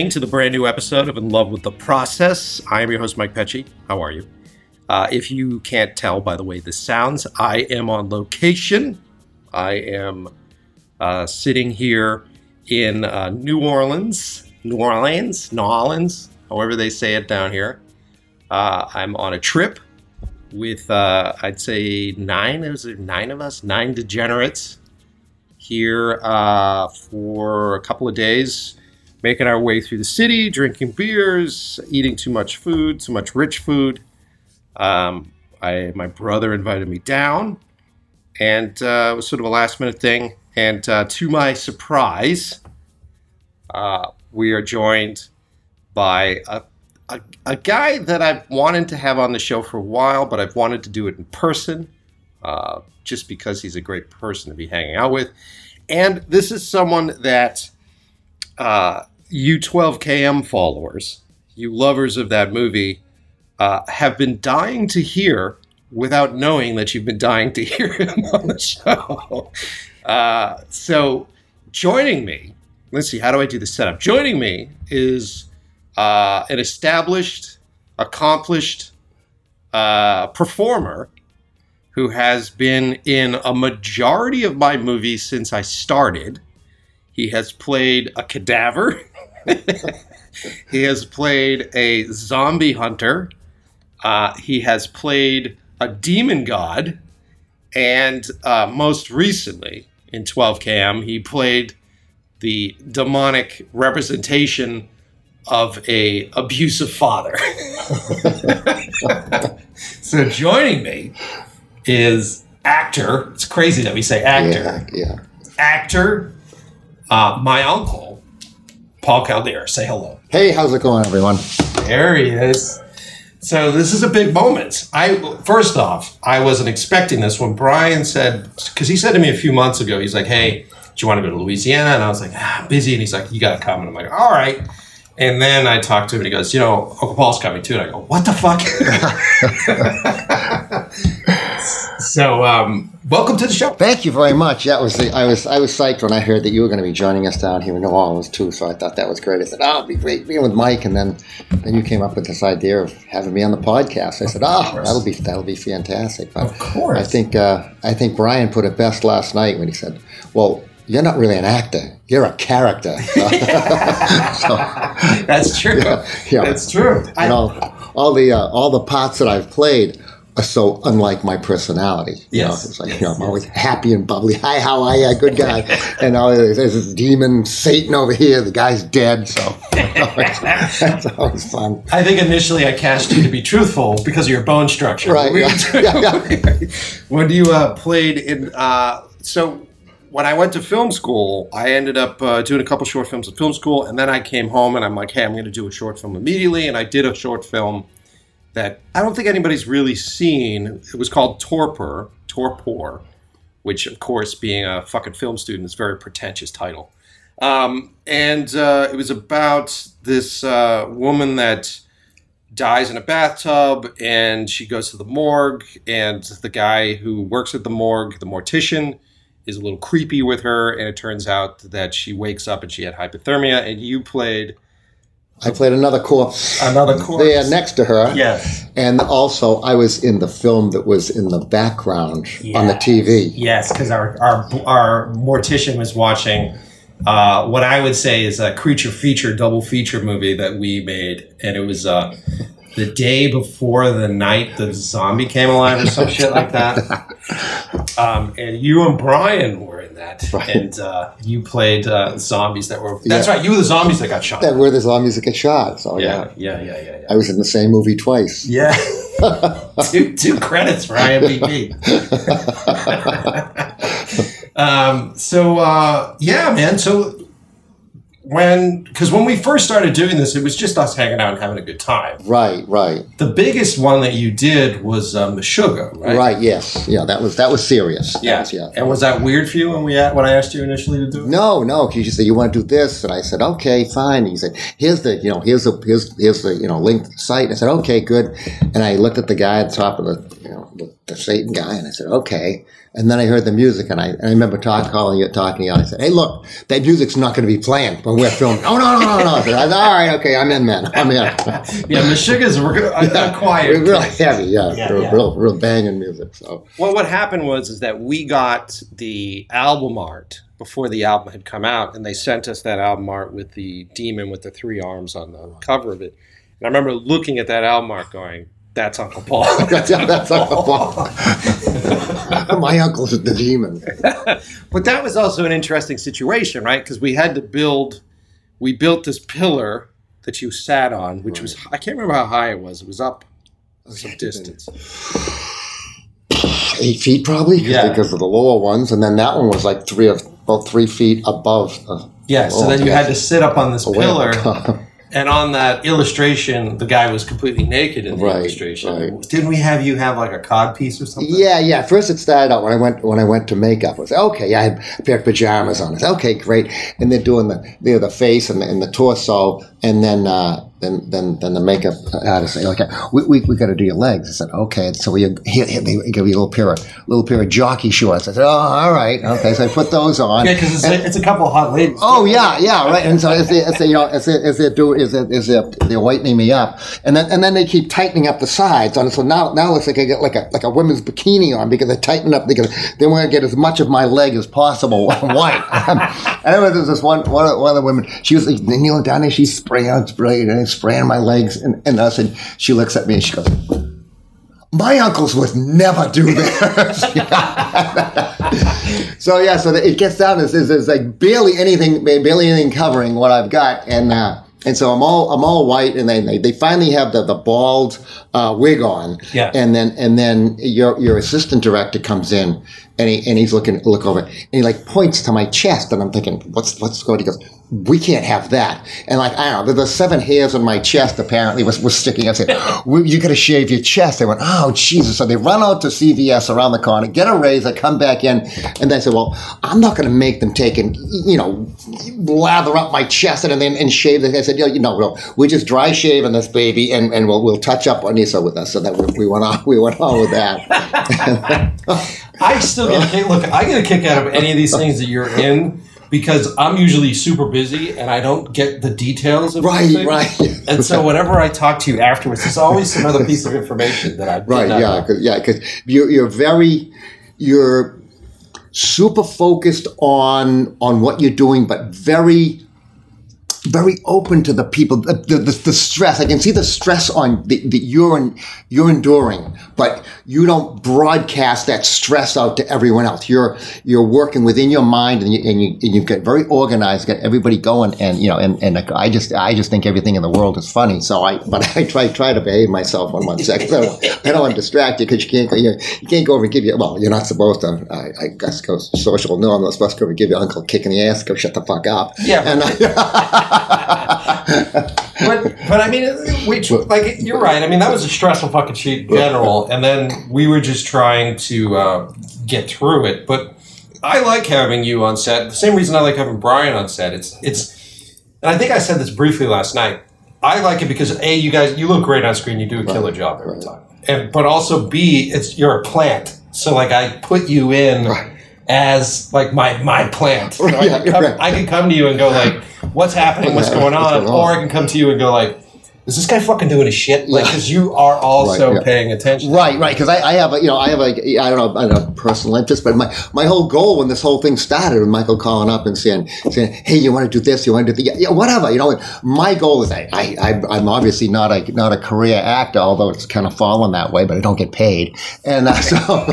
listening to the brand new episode of In Love with the Process. I am your host, Mike Pecci. How are you? Uh, if you can't tell by the way this sounds, I am on location. I am uh, sitting here in uh, New Orleans, New Orleans, New Orleans, however they say it down here. Uh, I'm on a trip with, uh, I'd say, nine. Is there nine of us? Nine degenerates here uh, for a couple of days, making our way through the city, drinking beers, eating too much food, too much rich food. Um, I, my brother invited me down, and uh, it was sort of a last minute thing. And uh, to my surprise, uh, we are joined by a, a, a, guy that I've wanted to have on the show for a while, but I've wanted to do it in person uh, just because he's a great person to be hanging out with. And this is someone that uh, you 12KM followers, you lovers of that movie, uh, have been dying to hear without knowing that you've been dying to hear him on the show. Uh, so, joining me, let's see, how do I do the setup? Joining me is uh, an established, accomplished uh, performer who has been in a majority of my movies since I started. He has played a cadaver. he has played a zombie hunter. Uh, he has played a demon god. And uh, most recently, in 12KM, he played the demonic representation of a abusive father. so joining me is actor. It's crazy that we say actor. Yeah, yeah. Actor, uh, my uncle, Paul Caldera. Say hello. Hey, how's it going, everyone? There he is. So this is a big moment. I first off, I wasn't expecting this when Brian said because he said to me a few months ago, he's like, "Hey, do you want to go to Louisiana?" And I was like, ah, "Busy," and he's like, "You got to come." And I'm like, "All right." And then I talked to him and he goes, You know, Uncle Paul's coming too. And I go, What the fuck? so, um, welcome to the show. Thank you very much. That was the, I was I was psyched when I heard that you were going to be joining us down here in New Orleans too. So I thought that was great. I said, "Oh, it'd be great being with Mike." And then then you came up with this idea of having me on the podcast. I said, "Oh, that'll be that'll be fantastic." But of course. I think uh, I think Brian put it best last night when he said, "Well." You're not really an actor. You're a character. so, That's true. Yeah, yeah. That's true. All, all the uh, all the parts that I've played, so unlike my personality. You yes. know, it's like, yes, you know, I'm always happy and bubbly. Hi, how are you? Good guy. and all there's this demon Satan over here. The guy's dead. So that's always fun. I think initially I cast you to be truthful because of your bone structure. Right. Yeah, yeah, yeah. when you uh, played in, uh, so when I went to film school, I ended up uh, doing a couple short films at film school, and then I came home and I'm like, hey, I'm going to do a short film immediately, and I did a short film that I don't think anybody's really seen. It was called Torpor, Torpor, which of course, being a fucking film student, is a very pretentious title. Um, and uh, it was about this uh, woman that dies in a bathtub, and she goes to the morgue, and the guy who works at the morgue, the mortician is a little creepy with her, and it turns out that she wakes up and she had hypothermia. And you played. I played another corpse. Another corpse. There next to her. Yes. And also, I was in the film that was in the background yes. on the TV. Yes, because our, our, our mortician was watching uh, what I would say is a creature feature, double feature movie that we made. And it was uh, the day before the night the zombie came alive or some shit like that. Um, and you and Brian were that, right. and uh, you played uh, zombies that were. That's yeah. right. You were the zombies that got shot. That were the zombies that got shot. So yeah, yeah, yeah, yeah. yeah, yeah. I was in the same movie twice. Yeah, two two credits for IMDb. um, so uh, yeah, man. So when because when we first started doing this, it was just us hanging out and having a good time. Right, right. The biggest one that you did was um, the sugar, right? Right. Yes. Yeah. That was that was serious. Yeah. Was, yeah. And was that weird for you when we when I asked you initially to do it? No, no. Because you said you want to do this, and I said okay, fine. And you said here's the you know here's the here's here's the you know link to the site. And I said okay, good. And I looked at the guy at the top of the you know with the Satan guy, and I said, okay. And then I heard the music, and I, and I remember talk, calling you, talking to you, and I said, hey, look, that music's not going to be playing when we're filming. oh, no, no, no, no. I said, all right, okay, I'm in, man. I'm in. Yeah, Meshuggahs were good, uh, quiet. We're real heavy, yeah. Yeah, real, yeah. real, real banging music. So, Well, what happened was is that we got the album art before the album had come out, and they sent us that album art with the demon with the three arms on the cover of it. And I remember looking at that album art, going, "That's Uncle Paul." that's, that's Uncle Paul. My uncle's the demon. but that was also an interesting situation, right? Because we had to build, we built this pillar that you sat on, which was I can't remember how high it was. It was up some distance. Eight feet, probably, Yeah. because of the lower ones. And then that one was like three of about three feet above. The, Yeah, so then you had to sit up on this pillar. And on that illustration, the guy was completely naked in the Right, illustration. right. Didn't we have you have like a cod piece or something? Yeah, yeah. First, it started out when I went when I went to makeup. I was okay. Yeah, I had a pair of pajamas on. I said, okay, great. And they're doing the you know, the face and the, and the torso, and then uh, then then then the makeup artist say, okay, we, we, we got to do your legs. I said, okay. So we here, here, they give you a little pair of little pair of jockey shorts. I said, oh, all right, okay. So I put those on. Yeah, because it's, a- it's a couple of hot ladies. Oh yeah, yeah, right. And so as they, as they you know, as they, as they do, is it, is it, they're whitening me up, and then and then they keep tightening up the sides on it. So now now it looks like I get like a like a women's bikini on because they tighten up because they want to get as much of my leg as possible white. and there was this one one of, one of the women. She was like, kneeling down there. She's spraying spraying and spraying my legs, and and I said, she looks at me and she goes. My uncles would never do this. so yeah, so it gets down to there's, there's like barely anything, barely anything covering what I've got, and uh, and so I'm all I'm all white, and then they, they finally have the the bald uh, wig on, Yeah. and then and then your your assistant director comes in, and he and he's looking look over, and he like points to my chest, and I'm thinking, what's what's going? on? He goes. We can't have that, and like I don't know, the, the seven hairs on my chest apparently was, was sticking. I said, "Well, "You got to shave your chest." They went, "Oh Jesus!" So they run out to CVS around the corner, get a razor, come back in, and they said, "Well, I'm not going to make them take and you know lather up my chest and then and shave." it." I said, "Yeah, you know, no, we're just dry shaving this baby, and, and we'll we'll touch up you." With us, so that we, we went on we went on with that. I still get a kick. Look, I get a kick out of any of these things that you're in because I'm usually super busy and I don't get the details of right, things. right. And so whenever I talk to you afterwards, there's always some other piece of information that I Right, yeah, because yeah, because you're you're very you're super focused on on what you're doing, but very very open to the people, the, the, the stress. I can see the stress on the, the you're in, you're enduring, but you don't broadcast that stress out to everyone else. You're you're working within your mind, and you and you and you've got very organized, got everybody going, and you know, and, and I just I just think everything in the world is funny. So I but I try try to behave myself on one second. I don't, I don't want to distract you because you can't go you, you can't go over and give you well you're not supposed to. I, I guess go social. No, I'm not supposed to go over and give your uncle a kick in the ass. Go shut the fuck up. Yeah. And I, but but I mean, we like you're right. I mean, that was a stressful fucking shit in general, and then we were just trying to uh, get through it. But I like having you on set. The same reason I like having Brian on set. It's it's, and I think I said this briefly last night. I like it because a you guys you look great on screen. You do a killer job every right. time, and but also b it's you're a plant. So like I put you in. Right. As like my my plant, So I, can come, right. I can come to you and go like, "What's happening? What's Yeah, going what's going on? Or I can come to you and go like, "Is this guy fucking doing his shit?" Like, because you are also Right, yeah. paying attention. Right, right. Because I, I have a, you know, I have a, I don't know, I don't know, personal interest, but my, my whole goal when this whole thing started, with Michael calling up and saying, saying, hey, you want to do this, you want to do that, yeah, whatever, you know. My goal is, I, I, I'm obviously not a, not a career actor, although it's kind of fallen that way, but I don't get paid, and uh, so,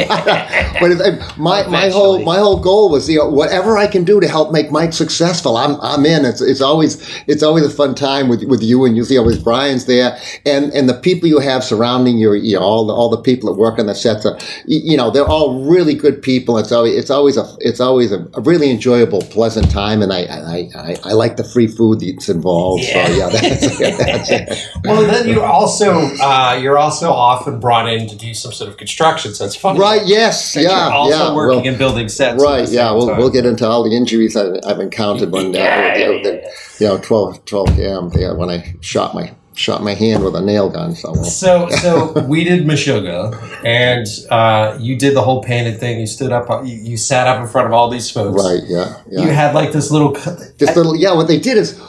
but it, my, my whole, my whole goal was, you know, whatever I can do to help make Mike successful, I'm, I'm in. It's, it's always, it's always a fun time with, with you, and usually always Brian's there, and and the people you have surrounding you, you know, all the all the people that work on the sets are, you, you know, they're all really good people. It's always it's always a it's always a, a really enjoyable, pleasant time, and I I, I, I like the free food that's involved. So yeah, that's, that's it. Well, then you also uh, you're also often brought in to do some sort of construction. So it's funny, Right? Yes. that Yeah. You're also yeah. working well, and building sets. Right, yeah, we'll, time. we'll get into all the injuries I, I've encountered when uh, Yeah, with, yeah, yeah. Yeah, 12, 12 p.m. Yeah, when I shot my shot my hand with a nail gun somewhere. So, so we did Meshuggah, and uh, you did the whole painted thing. You stood up, you, you sat up in front of all these folks. Right. Yeah. Yeah. You had like this little. this little yeah what they did is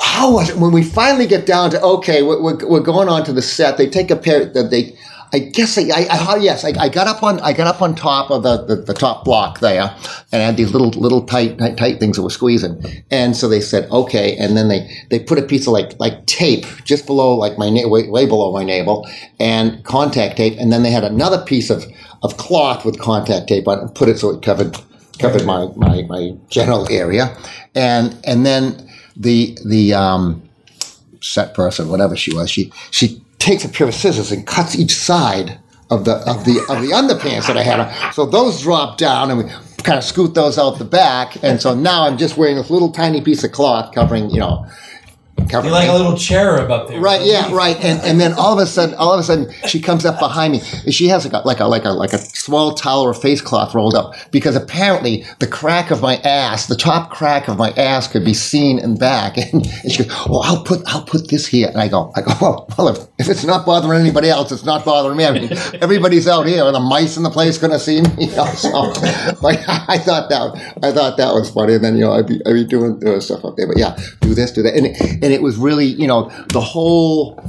how was it when we finally get down to okay we're, we're, we're going on to the set they take a pair that they I guess I, I, I yes I, I got up on I got up on top of the, the, the top block there and had these little little tight, tight tight things that were squeezing. And so they said okay. And then they they put a piece of like like tape just below like my na- way, way below my navel and contact tape. And then they had another piece of of cloth with contact tape on it and put it so it covered covered my, my, my general area, and and then the the um, set person, whatever she was, she she takes a pair of scissors and cuts each side of the of the of the underpants that I had on. So those drop down, and we kind of scoot those out the back, and so now I'm just wearing this little tiny piece of cloth covering, you know. Covering You're like a little cherub up there. Right, yeah, right, and and then all of a sudden, all of a sudden, she comes up behind me. She has like a like a like a like a small towel or face cloth rolled up because apparently the crack of my ass, the top crack of my ass, could be seen in back. And, and she goes, "Well, I'll put I'll put this here." And I go, I go, "Well, well if, if it's not bothering anybody else, it's not bothering me. I mean, everybody's out here, and the mice in the place going to see me." You know, so like I thought that I thought that was funny. And then you know I'd be I'd be doing, doing stuff up there, but yeah, do this, do that, and it, and it was really you know the whole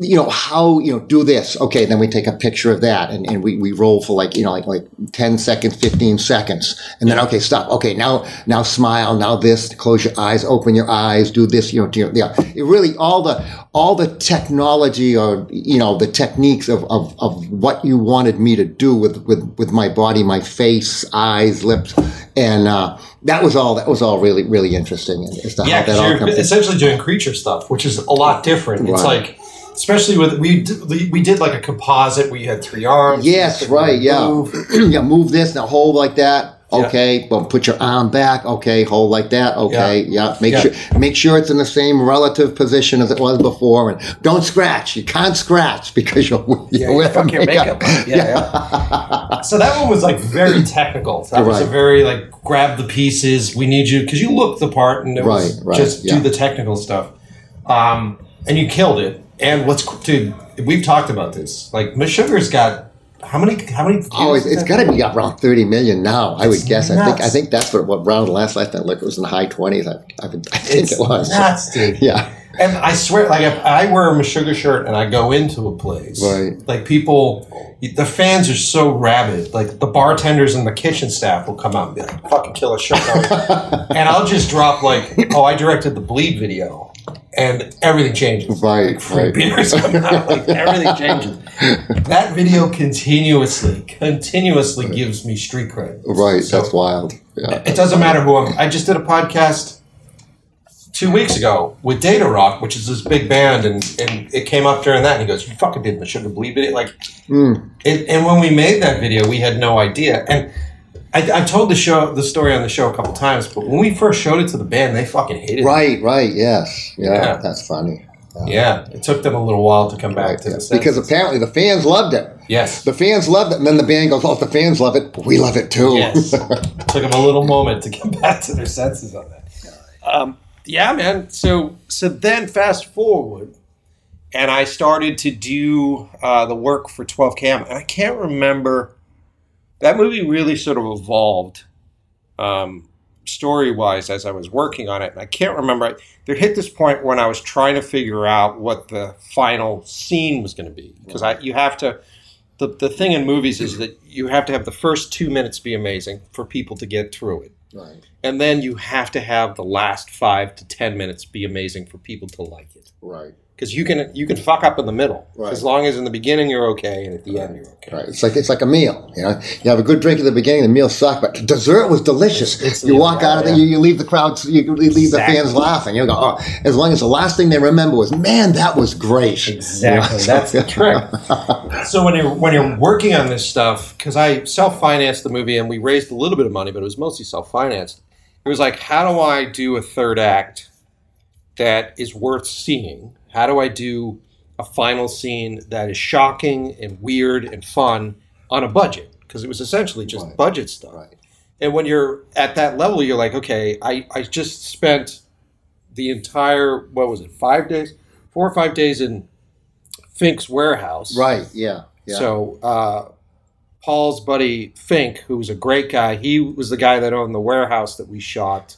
you know how you know do this. Okay then we take a picture of that and, and we, we roll for like you know like like 10 seconds 15 seconds. And then okay stop. Okay now now smile now this close your eyes open your eyes do this you know do yeah. It really all the all the technology or you know the techniques of, of, of what you wanted me to do with, with with my body my face eyes lips. And uh, that was all that was all really really interesting as to Yeah, how that all comes you're essentially doing creature stuff, which is a lot different. It's Right. like, especially with we d- we did like a composite where you had three arms. Yes, right, yeah. move. yeah, move this now, hold like that. Yeah. Okay, well, put your arm back. Okay, hold like that. Okay, yeah. Make Yeah. sure make sure it's in the same relative position as it was before, and don't scratch. You can't scratch because you're, Yeah, you'll wear fuck your makeup. makeup. Yeah, yeah. so that one was like very technical. That was a very like grab the pieces. We need you because you look the part, and it was Right, right, just yeah. do the technical stuff. Um, and you killed it. And what's dude? We've talked about this. Like Meshuggah's got how many? How many? Oh, it's, it's got to be around thirty million now. I would guess. I think. I think that's what what round last last look it was in the high twenties. I, I, I think It's it was. nuts, dude. Yeah. And I swear, like if I wear a Sugar shirt and I go into a place, Right. like people, the fans are so rabid. Like the bartenders and the kitchen staff will come out and be like, "Fucking kill a shirt," and I'll just drop like, "Oh, I directed the bleed video," and everything changes. Right, like free right. beers, like, everything changes. That video continuously, continuously gives me street cred. Right. So- that's wild. Yeah. it doesn't matter who I'm. I just did a podcast two weeks ago with Data Rock, which is this big band, and, and it came up during that, and he goes, "You fucking did the Sugar Bleed video." Like, Mm. it, and when we made that video, we had no idea. And I, I've told the show, the story on the show a couple times, but when we first showed it to the band, they fucking hated it. Right. Right. Yes. Yeah. Yeah. That's funny. Yeah, it took them a little while to come back Right. to yeah. the senses. Because apparently the fans loved it. yes, The fans loved it, and then the band goes, "Oh, if the fans love it, we love it too." Yes. took them a little moment to get back to their senses on that. Um, yeah, man. So so then fast forward, and I started to do uh, the work for 12KM, and I can't remember. That movie really sort of evolved, um, story wise, as I was working on it, and I can't remember. There hit this point when I was trying to figure out what the final scene was going to be because I you have to. The, the thing in movies is that you have to have the first two minutes be amazing for people to get through it right. and then you have to have the last five to ten minutes be amazing for people to like it Right. Because you can you can fuck up in the middle Right. as long as in the beginning you're okay and at the end you're okay Right. It's like it's like a meal. You know, you have a good drink at the beginning, the meal sucked, but dessert was delicious. It's- it's you walk out of yeah. it, you, you leave the crowd, you leave Exactly. the fans laughing. You go, oh, as long as the last thing they remember was, man, that was great. Exactly. You know, That's the trick. so when you're when you're working on this stuff, because I self financed the movie and we raised a little bit of money, but it was mostly self financed. It was like, how do I do a third act that is worth seeing? How do I do a final scene that is shocking and weird and fun on a budget? Because it was essentially just Right. budget stuff. Right. And when you're at that level, you're like, okay, I, I just spent the entire what was it, five days, four or five days in Fink's warehouse. Right. Yeah. Yeah. So uh, Paul's buddy Fink, who was a great guy, he was the guy that owned the warehouse that we shot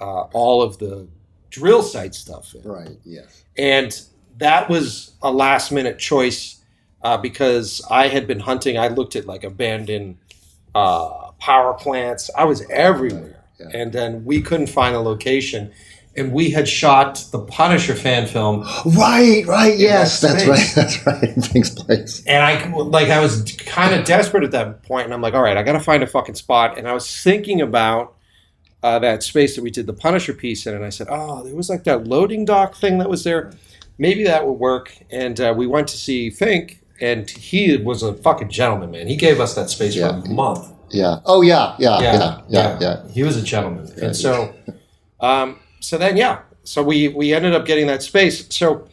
uh, all of the drill site stuff in. right. Yeah. And that was a last minute choice uh, because I had been hunting. I looked at like abandoned uh, power plants. I was everywhere. Yeah. And then we couldn't find a location. And we had shot the Punisher fan film Right. Right. Yes. that That's right. That's right. In Fink's place. and I like I was kind of desperate at that point, and I'm like, all right, I got to find a fucking spot. And I was thinking about uh, that space that we did the Punisher piece in, and I said, oh, there was like that loading dock thing that was there. Maybe that would work. And uh, we went to see Fink, and he was a fucking gentleman, man. He gave us that space Yeah. for a month. Yeah. Oh yeah. Yeah. Yeah. Yeah. Yeah. He was a gentleman, and so, um, so then yeah, so we we ended up getting that space. So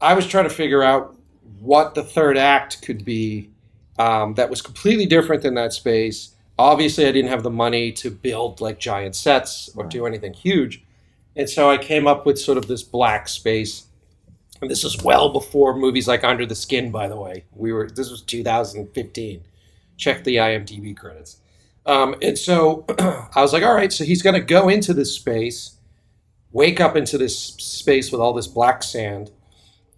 I was trying to figure out what the third act could be um, that was completely different than that space. Obviously, I didn't have the money to build like giant sets or do anything huge, and so I came up with sort of this black space. And this is well before movies like Under the Skin, by the way. We were this was 2015. Check the IMDb credits. Um, and so I was like, all right, so he's going to go into this space, wake up into this space with all this black sand.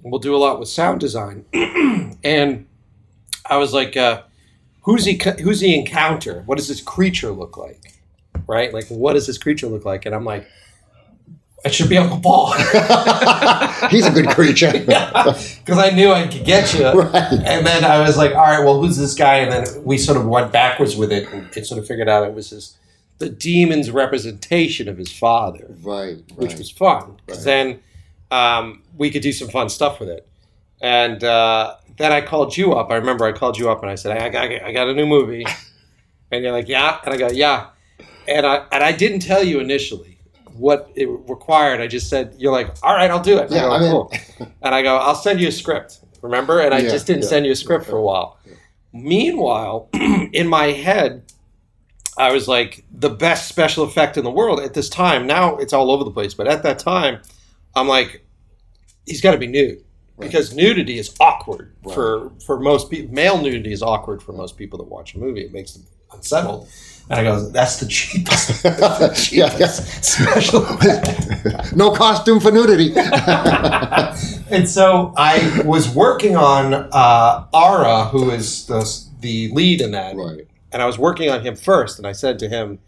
And we'll do a lot with sound design. and I was like, uh, who's he? Who's he encounter? What does this creature look like? Right? Like, what does this creature look like? And I'm like, it should be Uncle Paul. He's a good creature. because I knew I could get you. Right. And then I was like, all right, well, who's this guy? And then we sort of went backwards with it and sort of figured out it was his, the demon's representation of his father, Right. which right. was fun. 'cause Right. then um, we could do some fun stuff with it. And uh, then I called you up. I remember I called you up and I said, I got, I got a new movie. And you're like, yeah. And I go, yeah. And I, and I didn't tell you initially what it required. I just said, you're like, all right, I'll do it. And Yeah, I go, cool. And I go, I'll send you a script. Remember? And I Yeah, just didn't yeah, send you a script yeah, for a while. Meanwhile, in my head, I was like, the best special effect in the world at this time. Now it's all over the place, but at that time, I'm like, he's got to be nude because nudity is awkward for for most people. Male nudity is awkward for most people that watch a movie. It makes them unsettled. And I go, that's the cheapest, that's the Yeah, yeah. special no costume for nudity. and so I was working on uh, Ara, who is the the lead in that, right. and I was working on him first. And I said to him,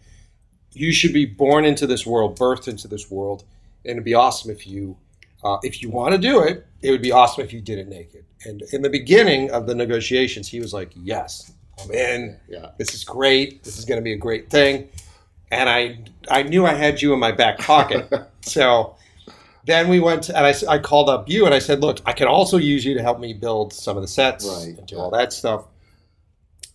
"You should be born into this world, birthed into this world, and it'd be awesome if you, uh, if you want to do it, it would be awesome if you did it naked." And in the beginning of the negotiations, he was like, "Yes, I'm in. Yeah. This is great. This is going to be a great thing." And I, I knew I had you in my back pocket, so then we went and I called up you and I said, look, I can also use you to help me build some of the sets Right, and do all that stuff.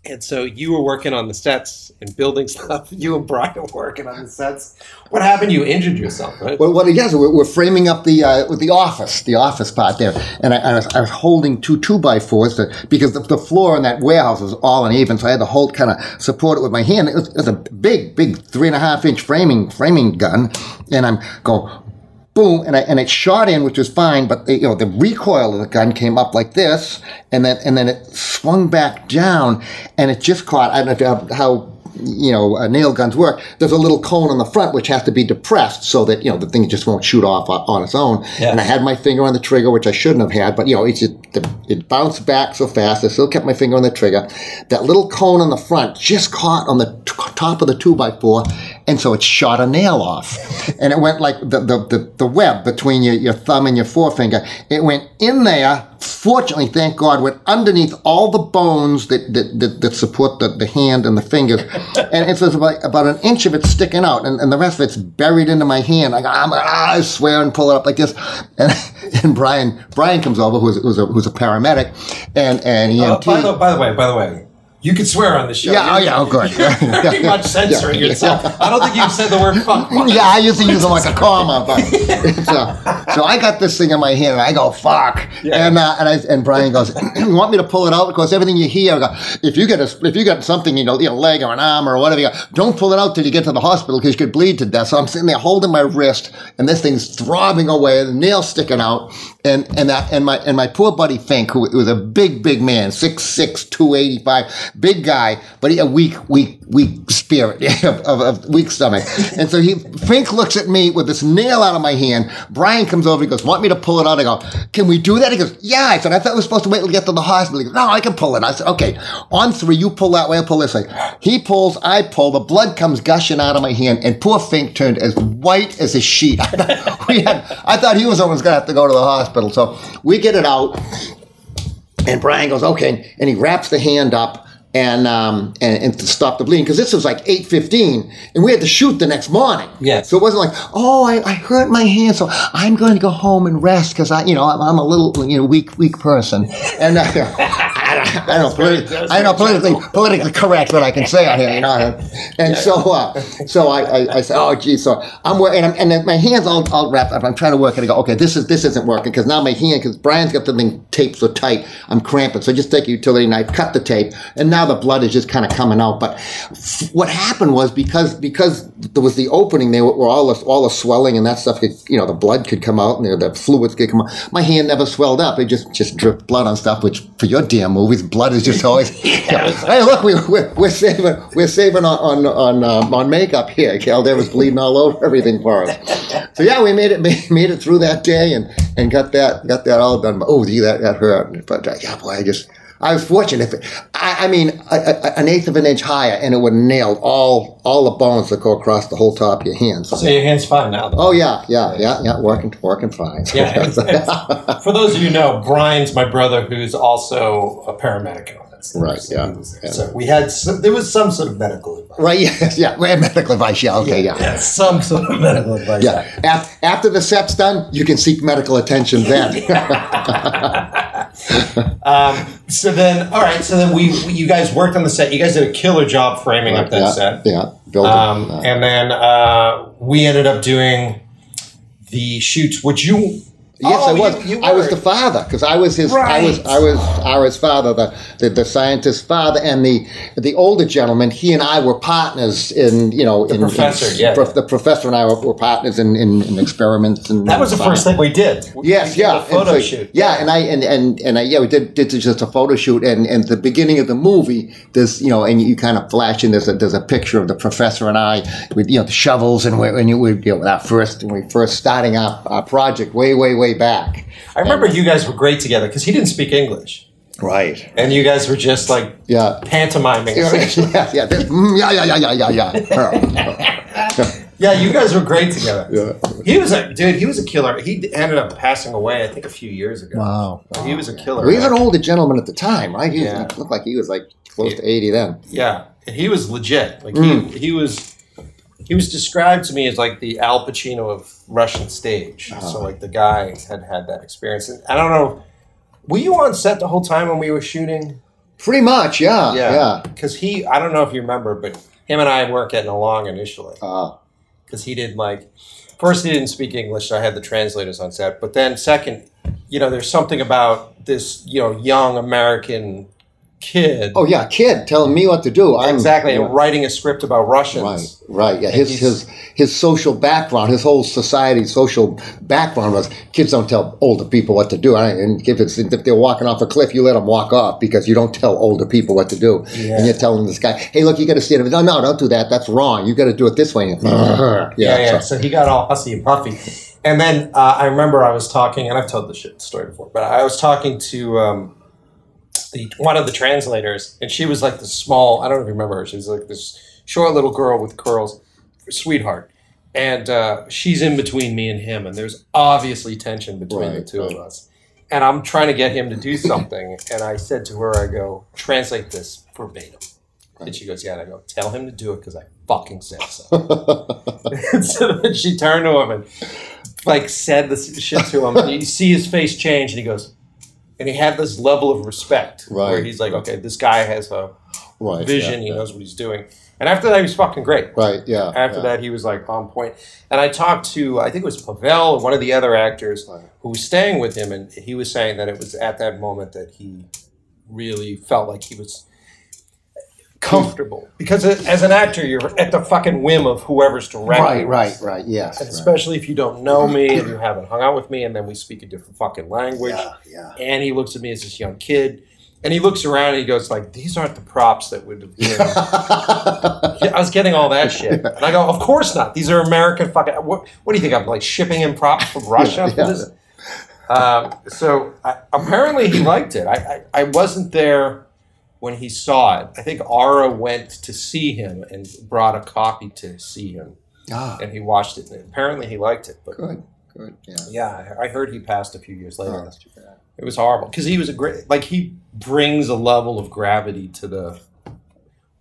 And so you were working on the sets and building stuff. You and Brian were working on the sets. What happened? You injured yourself, right? Well, what? Yes, we're, we're framing up the uh, the office, the office part there, and I, I, was, I was holding two two by fours to, because the, the floor in that warehouse was all uneven, so I had to hold kind of support it with my hand. It was, it was a big, big three and a half inch framing framing gun, and I'm going boom, and I, and it shot in, which was fine, but you know the recoil of the gun came up like this, and then and then it swung back down, and it just caught. I don't know how you know uh, nail guns work. There's a little cone on the front which has to be depressed so that you know the thing just won't shoot off on, on its own. Yeah. And I had my finger on the trigger, which I shouldn't have had, but you know it just it bounced back so fast. I still kept my finger on the trigger. That little cone on the front just caught on the t- top of the two by four, and so it shot a nail off, and it went like the the, the, the web between your, your thumb and your forefinger. It went in there. Fortunately, thank God, went underneath all the bones that that, that, that support the, the hand and the fingers, and it's about, about an inch of it sticking out, and, and the rest of it's buried into my hand. Like I'm, ah, I swear and pull it up like this, and, and Brian Brian comes over, who's, who's a who's a paramedic, and and E Uh, by, the, by the way, by the way, You can swear on the show. Yeah, oh You're- yeah, oh good. You're pretty much censoring Yeah. yourself. I don't think you've said the word fuck. once. Yeah, I used to use them like a comma, but so, so I got this thing in my hand and I go fuck, Yeah. and uh, and I, and Brian goes, "You want me to pull it out?" Because everything you hear, I go, if you get a if you got something, you know, your leg or an arm or whatever, you go, don't pull it out till you get to the hospital because you could bleed to death. So I'm sitting there holding my wrist, and this thing's throbbing away, the nail sticking out, and and that and my and my poor buddy Fink, who was a big big man, six six two eighty five, big guy, but he a weak weak weak spirit of, of, of weak stomach, and so he Fink looks at me with this nail out of my hand. Brian comes over, he goes, "Want me to pull it out?" I go, "Can we do that?" He goes, "Yeah." I said, "I thought we were supposed to wait till we get to the hospital." He goes, "No, I can pull it." I said, "Okay, on three, you pull that way, I'll pull this way." He pulls, I pull, the blood comes gushing out of my hand, and poor Fink turned as white as a sheet. we had, I thought he was almost gonna have to go to the hospital, so we get it out. And Brian goes, okay, and he wraps the hand up and um, and, and to stop the bleeding because this was like eight fifteen, and we had to shoot the next morning. Yes. So it wasn't like, oh, I, I hurt my hand, so I'm going to go home and rest because I, you know, I'm, I'm a little, you know, weak weak person, and uh, I, don't- I don't know, politi- I know politically politically correct what I can say on here, you know. And so uh, so I, I, I said, oh, geez, so I'm working, and, and my hands all, all wrapped up. I'm trying to work it. I go, okay, this is this isn't working because now my hand, because Brian's got the thing taped so tight, I'm cramping. So I just take a utility knife, cut the tape, and now the blood is just kind of coming out. But f- what happened was because because there was the opening there were all the all the swelling and that stuff, could, you know, the blood could come out and the, fluids could come out. My hand never swelled up; it just just dripped blood on stuff. Which for your damn movies, blood is just always. hey, look, we, we're, we're saving we're saving on on on, um, on makeup here. Caldera was bleeding all over everything for us. So yeah, we made it made, it through that day and and got that got that all done. But oh, gee, that that hurt. But uh, yeah, boy, I just. I was fortunate. If it, I, I mean, a, a, an eighth of an inch higher, and it would have nailed all all the bones that go across the whole top of your hands. So, your hand's fine now. Though. oh yeah, yeah, yeah, yeah, working working fine. Yeah, for those of you who know, Brian's my brother, who's also a paramedic and all that stuff. Right, yeah, yeah. So we had some, there was some sort of medical advice. right? Yes, yeah. We have medical advice. Yeah, okay, yeah. Yeah, some sort of medical advice. Yeah. Af- after the set's done, you can seek medical attention then. Um, so then, all right. So then we, we, you guys worked on the set. You guys did a killer job framing up that set. yeah. Build it. Um, and then uh, we ended up doing the shoots, which you. Yes, Oh, I was. you- you I was the father because I was his. I was. Right. I was Ara's father, the, the the scientist's father, and the the older gentleman. He and I were partners in you know in, professor, in- yeah. prof- the professor and I were, were partners in, in, in experiments and That was the first thing we did. We- Yes, we did yeah, A photo so- shoot. Yeah, and I and and and I, yeah, we did did just a photo shoot, and and the beginning of the movie, there's you know, and you kind of flash in. There's a there's a picture of the professor and I with you know the shovels, and we and you we you know that first when we first starting our, our project way way way back. I remember you guys were great together because he didn't speak English, Right. and you guys were just like Yeah. pantomiming. Yeah, yeah, yeah, mm, yeah, yeah, yeah, yeah, yeah, yeah. Yeah, you guys were great together. Yeah. He was a dude. He was a killer. He ended up passing away, I think, a few years ago. Wow. He was a killer. Well, he's an man. older gentleman at the time, right? He was- Yeah. looked like he was like close to eighty then. Yeah, and he was legit. Like Mm. he he was he was described to me as like the Al Pacino of Russian stage. Uh-huh. So like the guy had had that experience. And I don't know. Were you on set the whole time when we were shooting? Pretty much, yeah, yeah. Because he, I don't know if you remember, but him and I weren't getting along initially. Because he did like first he didn't speak english so i had the translators on set but then second you know there's something about this you know young american kid oh yeah, kid telling me what to do. I'm exactly yeah. and writing a script about russians Right, right. Yeah, And his his his social background, his whole society social background was kids don't tell older people what to do. I, and if it's if they're walking off a cliff, you let them walk off because you don't tell older people what to do. Yeah. And you're telling this guy, hey, look, you got to stand up. No, no, don't do that. That's wrong. You got to do it this way. yeah, yeah yeah so- so he got all hussy and puffy and then uh, i remember i was talking and i've told the shit story before but i was talking to um, the one of the translators and she was like the small i don't remember her she was like this short little girl with curls sweetheart. And uh, she's in between me and him and there's obviously tension between the two right. of us. And i'm trying to get him to do something and i said to her i go translate this verbatim. And she goes yeah. And i go tell him to do it because i fucking said so. So then she turned to him and like said this shit to him and you see his face change and he goes and he had this level of respect right. where he's like okay this guy has a Right, vision. yeah, he yeah. knows what he's doing. And after that, he was fucking great. Right. Yeah. After yeah. that, he was like on point. And I talked to, I think it was Pavel, one of the other actors Right. who was staying with him, and he was saying that it was at that moment that he really felt like he was comfortable. Because as an actor, you're at the fucking whim of whoever's directing. Right. Right. Right. Yes. Right. especially if you don't know me and you haven't hung out with me, and then we speak a different fucking language. Yeah. Yeah. And he looks at me as this young kid, and he looks around and he goes like, "These aren't the props that would have been." I was getting all that shit, and I go, "Of course not. These are American fucking. What, what do you think? I'm like shipping in props from Russia for Yeah. this?" Um, so I, apparently he liked it. I, I I wasn't there when he saw it. I think Ara went to see him and brought a copy to see him, ah, and he watched it. And apparently he liked it, but good. Good. Yeah. yeah, I I heard he passed a few years later. Oh, that's too bad. It was horrible because he was a great, like he brings a level of gravity to the.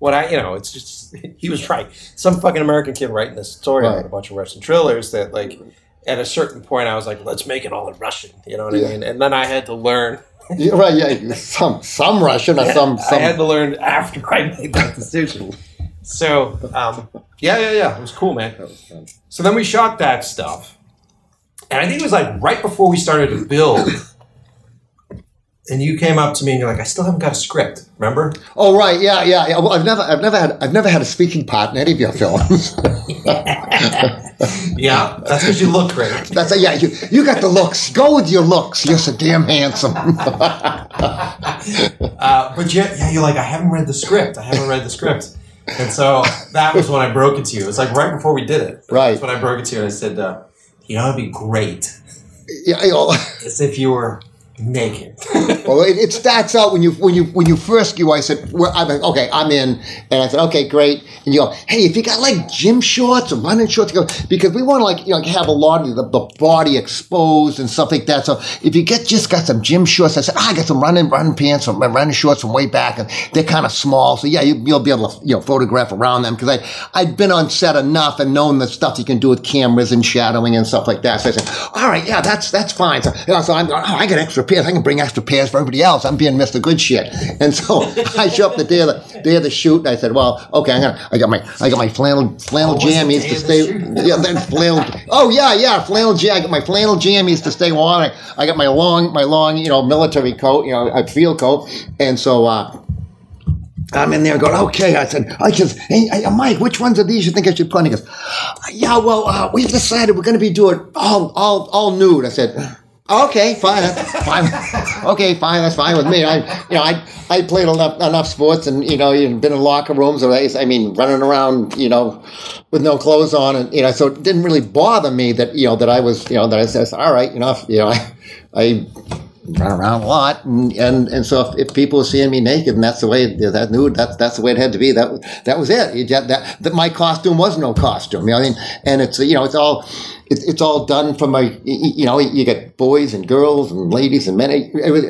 What I, you know, it's just he was right. Some fucking American kid writing this story Right. about a bunch of Russian thrillers that, like, at a certain point, I was like, let's make it all in Russian. You know what Yeah. I mean? And then I had to learn. Yeah, right. Yeah. Some some Russian or some I had to learn after I made that decision. So, um, yeah, yeah, yeah, it was cool, man. That was fun. So then we shot that stuff. And I think it was like right before we started to build. And you came up to me and you're like, I still haven't got a script. Remember? Oh right, yeah, yeah, yeah. Well, I've never, I've never had, I've never had a speaking part in any of your films. Yeah, that's because you look great. That's a, yeah. You, you got the looks. Go with your looks. You're so damn handsome. Uh, but yeah, yeah, you're like, I haven't read the script. I haven't read the script. And so that was when I broke it to you. It was like right before we did it. Right. That's when I broke it to you and I said, uh, you know, it'd be great yeah, you know, as if you were naked. well, it, it starts out when you when you when you first go. I said, well, I'm like, okay, I'm in, and I said, okay, great. And you go, hey, if you got like gym shorts or running shorts, you go because we want to like you know have a lot of the, the body exposed and stuff like that. So if you get just got some gym shorts, I said, ah, I got some running running pants from running shorts from way back, and they're kind of small. So yeah, you, you'll be able to you know photograph around them because I I'd been on set enough and known the stuff you can do with cameras and shadowing and stuff like that. So I said, all right, yeah, that's that's fine. So, you know, so I'm oh, I got extra pairs. I can bring extra pairs for everybody else. I'm being Mr. Good Shit. And so I show up the day of the day of the shoot, and I said, well, okay, I'm gonna, I got my I got my flannel flannel Oh, jammies to stay. Yeah, then flannel. Oh yeah, yeah, flannel jam. I got my flannel jammies to stay warm. I, I got my long my long you know military coat, you know, a field coat, and so. uh I'm in there going, okay. I said, I just, hey, hey, Mike, which ones of these you think I should put? And he goes, yeah, well, uh, we've decided we're going to be doing all, all, all nude. I said, okay, fine, fine. okay, fine, that's fine with me. I, you know, I, I played enough, enough sports, and you know, you've been in locker rooms, or I mean, running around, you know, with no clothes on, and you know, so it didn't really bother me that you know that I was, you know, that I said, all right, you know, if, you know, I, I run around a lot, and and, and so if, if people were seeing me naked, and that's the way that nude, that's that's the way it had to be. That that was it. You just, that that my costume was no costume. You know, I mean, and it's you know, it's all. It, it's all done from a you know you get boys and girls and ladies and men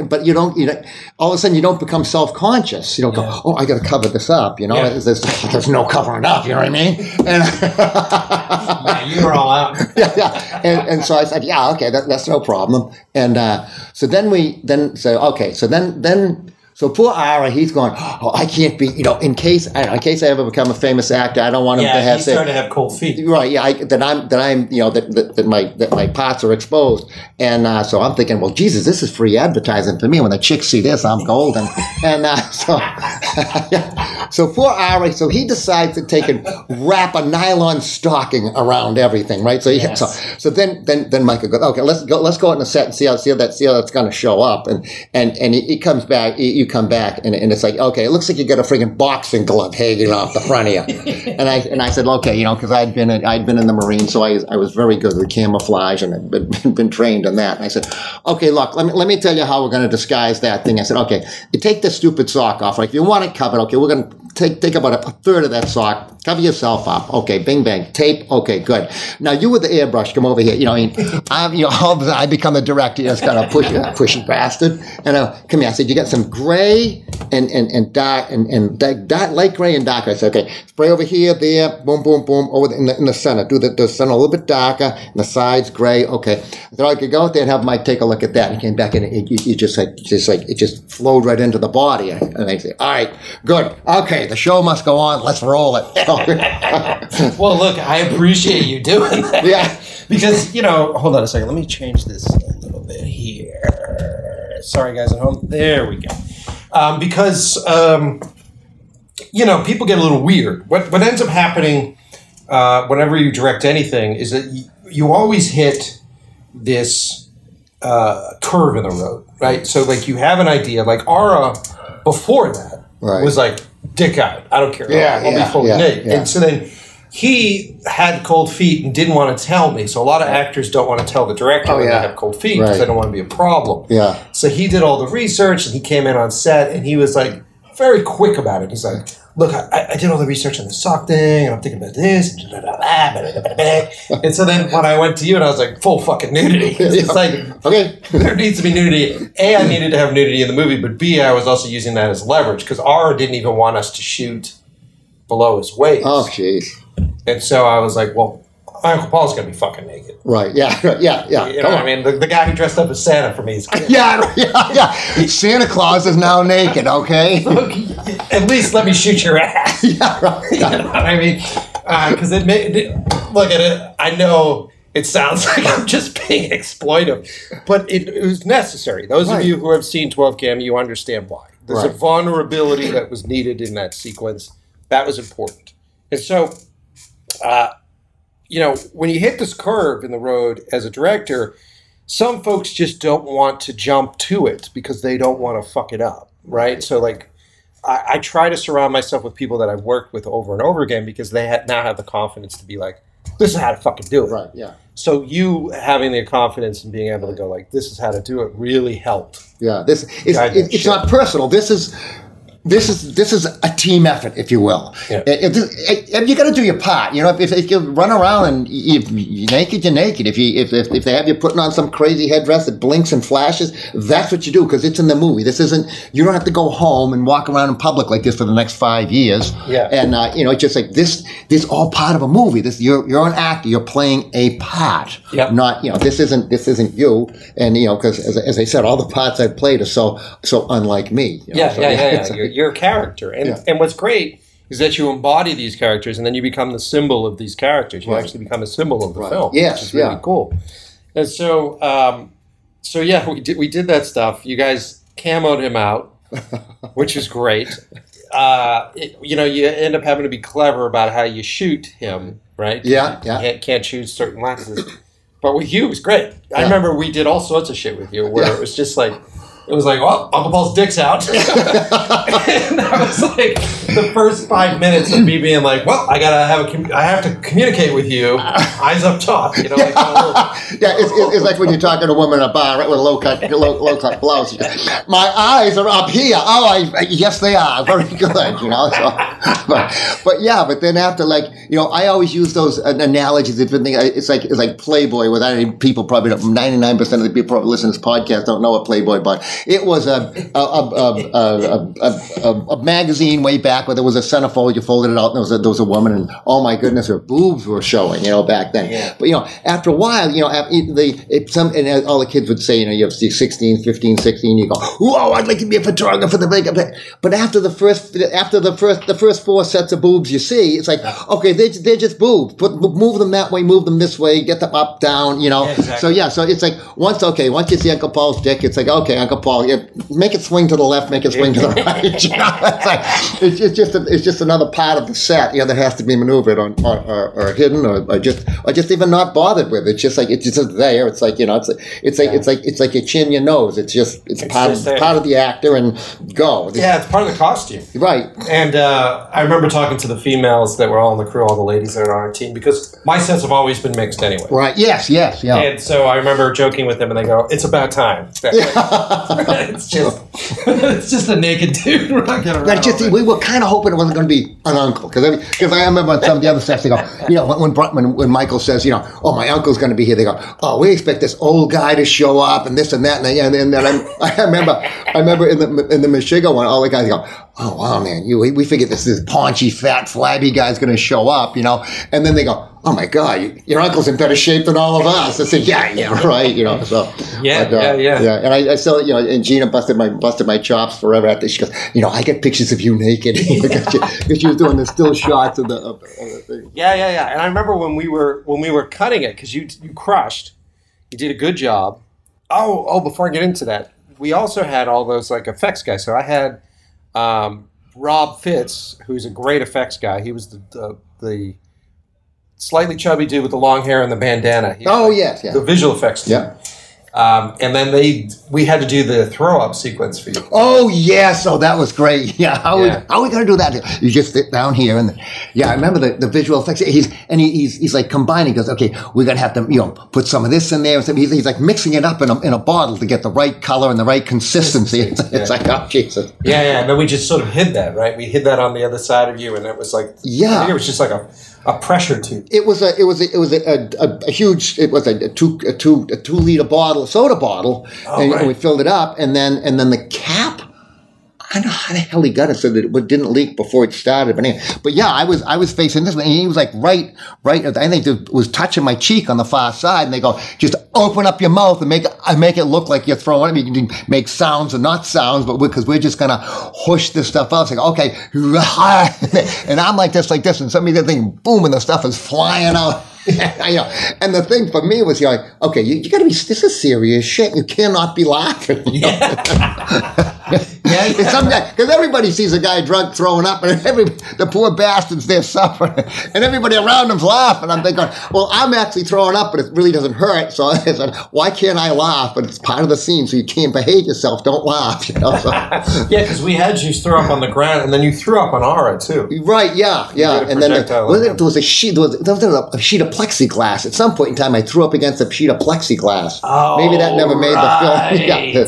but you don't you know all of a sudden you don't become self conscious you don't Yeah. go oh I got to cover this up you know Yeah. there's, there's no covering up you know what I mean and you were all out. yeah, yeah. And, and so I said, yeah, okay, that, that's no problem. And uh, so then we then so okay, so then then so poor Ira, he's going, oh, I can't be, you know, in case I in case I ever become a famous actor, I don't want him to Yeah, have he's say, starting to have cold feet. Right, yeah, I, that I'm that I'm you know that, that, that my that my parts are exposed, and uh, so I'm thinking, well, Jesus, this is free advertising for me. When the chicks see this, I'm golden, and uh, so so poor Ari, so he decides to take and wrap a nylon stocking around everything, right? So he, Yes. so so then then then Michael goes, okay, let's go let's go out in the set and see how see how that see how that's going to show up, and and and he, he comes back, he- you come back, and, and it's like, okay, it looks like you got a freaking boxing glove hanging off the front of you, and I and I said, okay, you know, because I'd been in, I'd been in the Marines, so I, I was very good with camouflage and had been, been trained in that. And I said, okay, look, let me let me tell you how we're going to disguise that thing. I said, okay, you take this stupid sock off. Like if you want it covered, okay, we're going to take take about a, a third of that sock, cover yourself up. Okay, bing bang, tape. Okay, good. Now you with the airbrush, come over here. You know, I mean, I'm you know, a I become the director. You just kind of push pushy bastard. And uh, come here. I said, you got some gray and and and dark and and dark, dark, light gray and dark. I said, okay, spray over here, there, boom, boom, boom, over the, in the in the center. Do the the center a little bit darker, and the sides gray. Okay, I said, I could go out there and have Mike take a look at that. And he came back and it, it, it just like just like it just flowed right into the body. And I said, all right, good, okay. okay, the show must go on. Let's roll it. Well, look, I appreciate you doing that. yeah. Because, you know, hold on a second. Let me change this a little bit here. Sorry, guys at home. There we go. Um, because, um, you know, people get a little weird. What, what ends up happening uh, whenever you direct anything is that you, you always hit this uh, curve in the road, right? So, like, you have an idea. Like, Ara, before that, Right. was like, dick out. I don't care. Yeah, I'll yeah, be fully yeah, naked. yeah. And so then he had cold feet and didn't want to tell me. So a lot of actors don't want to tell the director oh, when they have cold feet because right. they don't want to be a problem. Yeah. So he did all the research and he came in on set and he was like very quick about it. He's like, "Look, I, I did all the research on the sock thing and I'm thinking about this." and so then when I went to you and I was like, "Full fucking nudity." It's like okay, there needs to be nudity. A, I needed to have nudity in the movie, but B, I was also using that as leverage because R didn't even want us to shoot below his waist. Oh jeez. And so I was like, well, my Uncle Paul's gonna be fucking naked. Right. Yeah. Yeah. Yeah. You know what. I mean? The, the guy who dressed up as Santa for me is Yeah, yeah, yeah. Santa Claus is now naked, okay? At least let me shoot your ass. yeah, right. you know what I mean? Uh, because it made it, look at it. I know it sounds like I'm just being exploitive, but it, it was necessary. Those Right. of you who have seen 12KM, you understand why. There's a vulnerability that was needed in that sequence. That was important. And so, uh, you know, when you hit this curve in the road as a director, some folks just don't want to jump to it because they don't want to fuck it up, right? So, like, I, I try to surround myself with people that I've worked with over and over again because they ha- now have the confidence to be like, this is how to fucking do it. Right, yeah. So you having the confidence and being able to go like, this is how to do it really helped. Yeah, this is it, it's shit. not personal. This is this is this is a team effort, if you will. Yeah. It- it- it- you got to do your part. You know, if, if you run around and you, you're naked, you're naked. If you if, if, if they have you putting on some crazy headdress that blinks and flashes, that's what you do because it's in the movie. This isn't. You don't have to go home and walk around in public like this for the next five years. Yeah. And uh, you know, it's just like this. This all part of a movie. This you're you're an actor. You're playing a part. Yep. Not you know this isn't this isn't you. And you know because as, as I said, all the parts I've played are so so unlike me. you know, Yeah, so, yeah, yeah, yeah. It's- You're, you're a character, and Yeah. and what's great is that you embody these characters, and then you become the symbol of these characters. You Right. actually become a symbol of the Right. film. Yes, which is really yeah. cool. And so, um, so yeah, we did we did that stuff. You guys camoed him out, which is great. Uh, it- you know, you end up having to be clever about how you shoot him, right? Yeah, You yeah. can't, can't choose certain lenses. But with you, it was great. I remember we did all sorts of shit with you where Yeah. it was just like, it was like, well, Uncle Paul's dick's out. and that was like the first five minutes of me being like, well, I gotta have a, com- I have to communicate with you, eyes up top, you know, like a little- yeah, it's, it's, it's like when you're talking to a woman in a bar, right, with a low cut, low, low cut blouse. My eyes are up here. Oh, I, yes, they are. Very good, you know. So, but, but yeah, but then after, like, you know, I always use those analogies. It's like it's like Playboy. Without any people, probably ninety nine percent of the people probably listening to this podcast don't know what Playboy, but it was a a, a, a, a, magazine way back where there was a centerfold. You folded it out, and there was a, there was a woman, and oh my goodness, her boobs were showing. You know, back then. Yeah. But you know, after a while, you know, the it, some and uh, all the kids would say, you know, you have 16, 15, 16, you go, whoa, I'd like to be a photographer. For the big, but after the first, after the first, the first four sets of boobs you see, it's like, okay, they're, they're just boobs. Put move them that way, move them this way, get them up, down, you know. Yeah, exactly. So yeah, so it's like once okay, once you see Uncle Paul's dick, it's like okay, Uncle Yeah, make it swing to the left, make it swing to the right. You know, it's like it's, it's just a, it's just another part of the set, you know, that has to be maneuvered on or, or, or hidden or, or just or just even not bothered with. It's just like it's just there. It's like you know, it's like it's like it's like it's like your chin, your nose. It's just it's, It's part just of there. part of the actor and go. yeah, it's part of the costume. Right. And uh, I remember talking to the females that were all in the crew, all the ladies that are on our team, because my sets have always been mixed anyway. Right. Yes. Yes. Yeah. And so I remember joking with them, and they go, "It's about time." it's just, it's just a naked dude rocking around. Just we were kind of hoping it wasn't going to be an uncle because because I, remember on some of the other sets they go you know when when, when Michael says you know oh my uncle's going to be here they go oh we expect this old guy to show up and this and that and, and, and then I'm, I remember I remember in the in the Meshuggah one, all the guys go, "Oh wow, man, you we figured this is this paunchy, fat, flabby guy's going to show up," you know, and then they go, "Oh my God, your uncle's in better shape than all of us." I said, "Yeah, yeah, right," you know. So Yeah, but, uh, yeah, yeah. yeah. And I, I still, you know, and Gina busted my busted my chops forever after she goes, "You know, I get pictures of you naked because she was doing the still shots of the of, the- of the thing." Yeah, yeah, yeah. And I remember when we were when we were cutting it because you you crushed, you did a good job. Oh, oh! Before I get into that, we also had all those like effects guys. So I had um, Rob Fitz, who's a great effects guy. He was the the, the slightly chubby dude with the long hair and the bandana. He- Oh yes, yeah, the visual effects. team. yeah. Um, and then they we had to do the throw up sequence for you. Oh yes, oh that was great. Yeah, how Yeah. We, how are we gonna do that? You just sit down here and yeah, I remember the, the visual effects. He's and he, he's he's like combining. He goes, okay, we're gonna have to you know put some of this in there. He's, he's like mixing it up in a, in a bottle to get the right color and the right consistency. It's, it's like oh Jesus. Yeah, yeah. And then we just sort of hid that, right? We hid that on the other side of you, and it was like I Yeah. think it was just like a, a pressure tube. It was a it was a, it was a, a, a huge it was a, two a two a two liter bottle soda bottle oh, and, right. and we filled it up and then and then the cap I don't know how the hell he got it so that it didn't leak before it started. But anyway, but yeah, I was I was facing this, and he was like right, right. I think it was touching my cheek on the far side, and they go, just open up your mouth and make it, I make it look like you're throwing it. You can make sounds and not sounds, but because we're just gonna hush this stuff up. It's like okay, and I'm like this, like this, and suddenly the thing, boom, and the stuff is flying out. I know. And the thing for me was, you're like, okay, you, you got to be. This is serious shit. You cannot be laughing. You know? Yeah, Guy because everybody sees a guy drunk throwing up, and every the poor bastards they're suffering, and everybody around them's laughing. I'm thinking, well, I'm actually throwing up, but it really doesn't hurt. So I said, why can't I laugh? But it's part of the scene, so you can't behave yourself. Don't laugh. You know. So, Yeah, because we had you throw up on the ground, and then you threw up on Ara too. right? Yeah, yeah. And then there, was it- there was a sheet. There was, there was a sheet of plexiglass. At some point in time, I threw up against a sheet of plexiglass. Oh, Maybe that never made right. the film. yeah.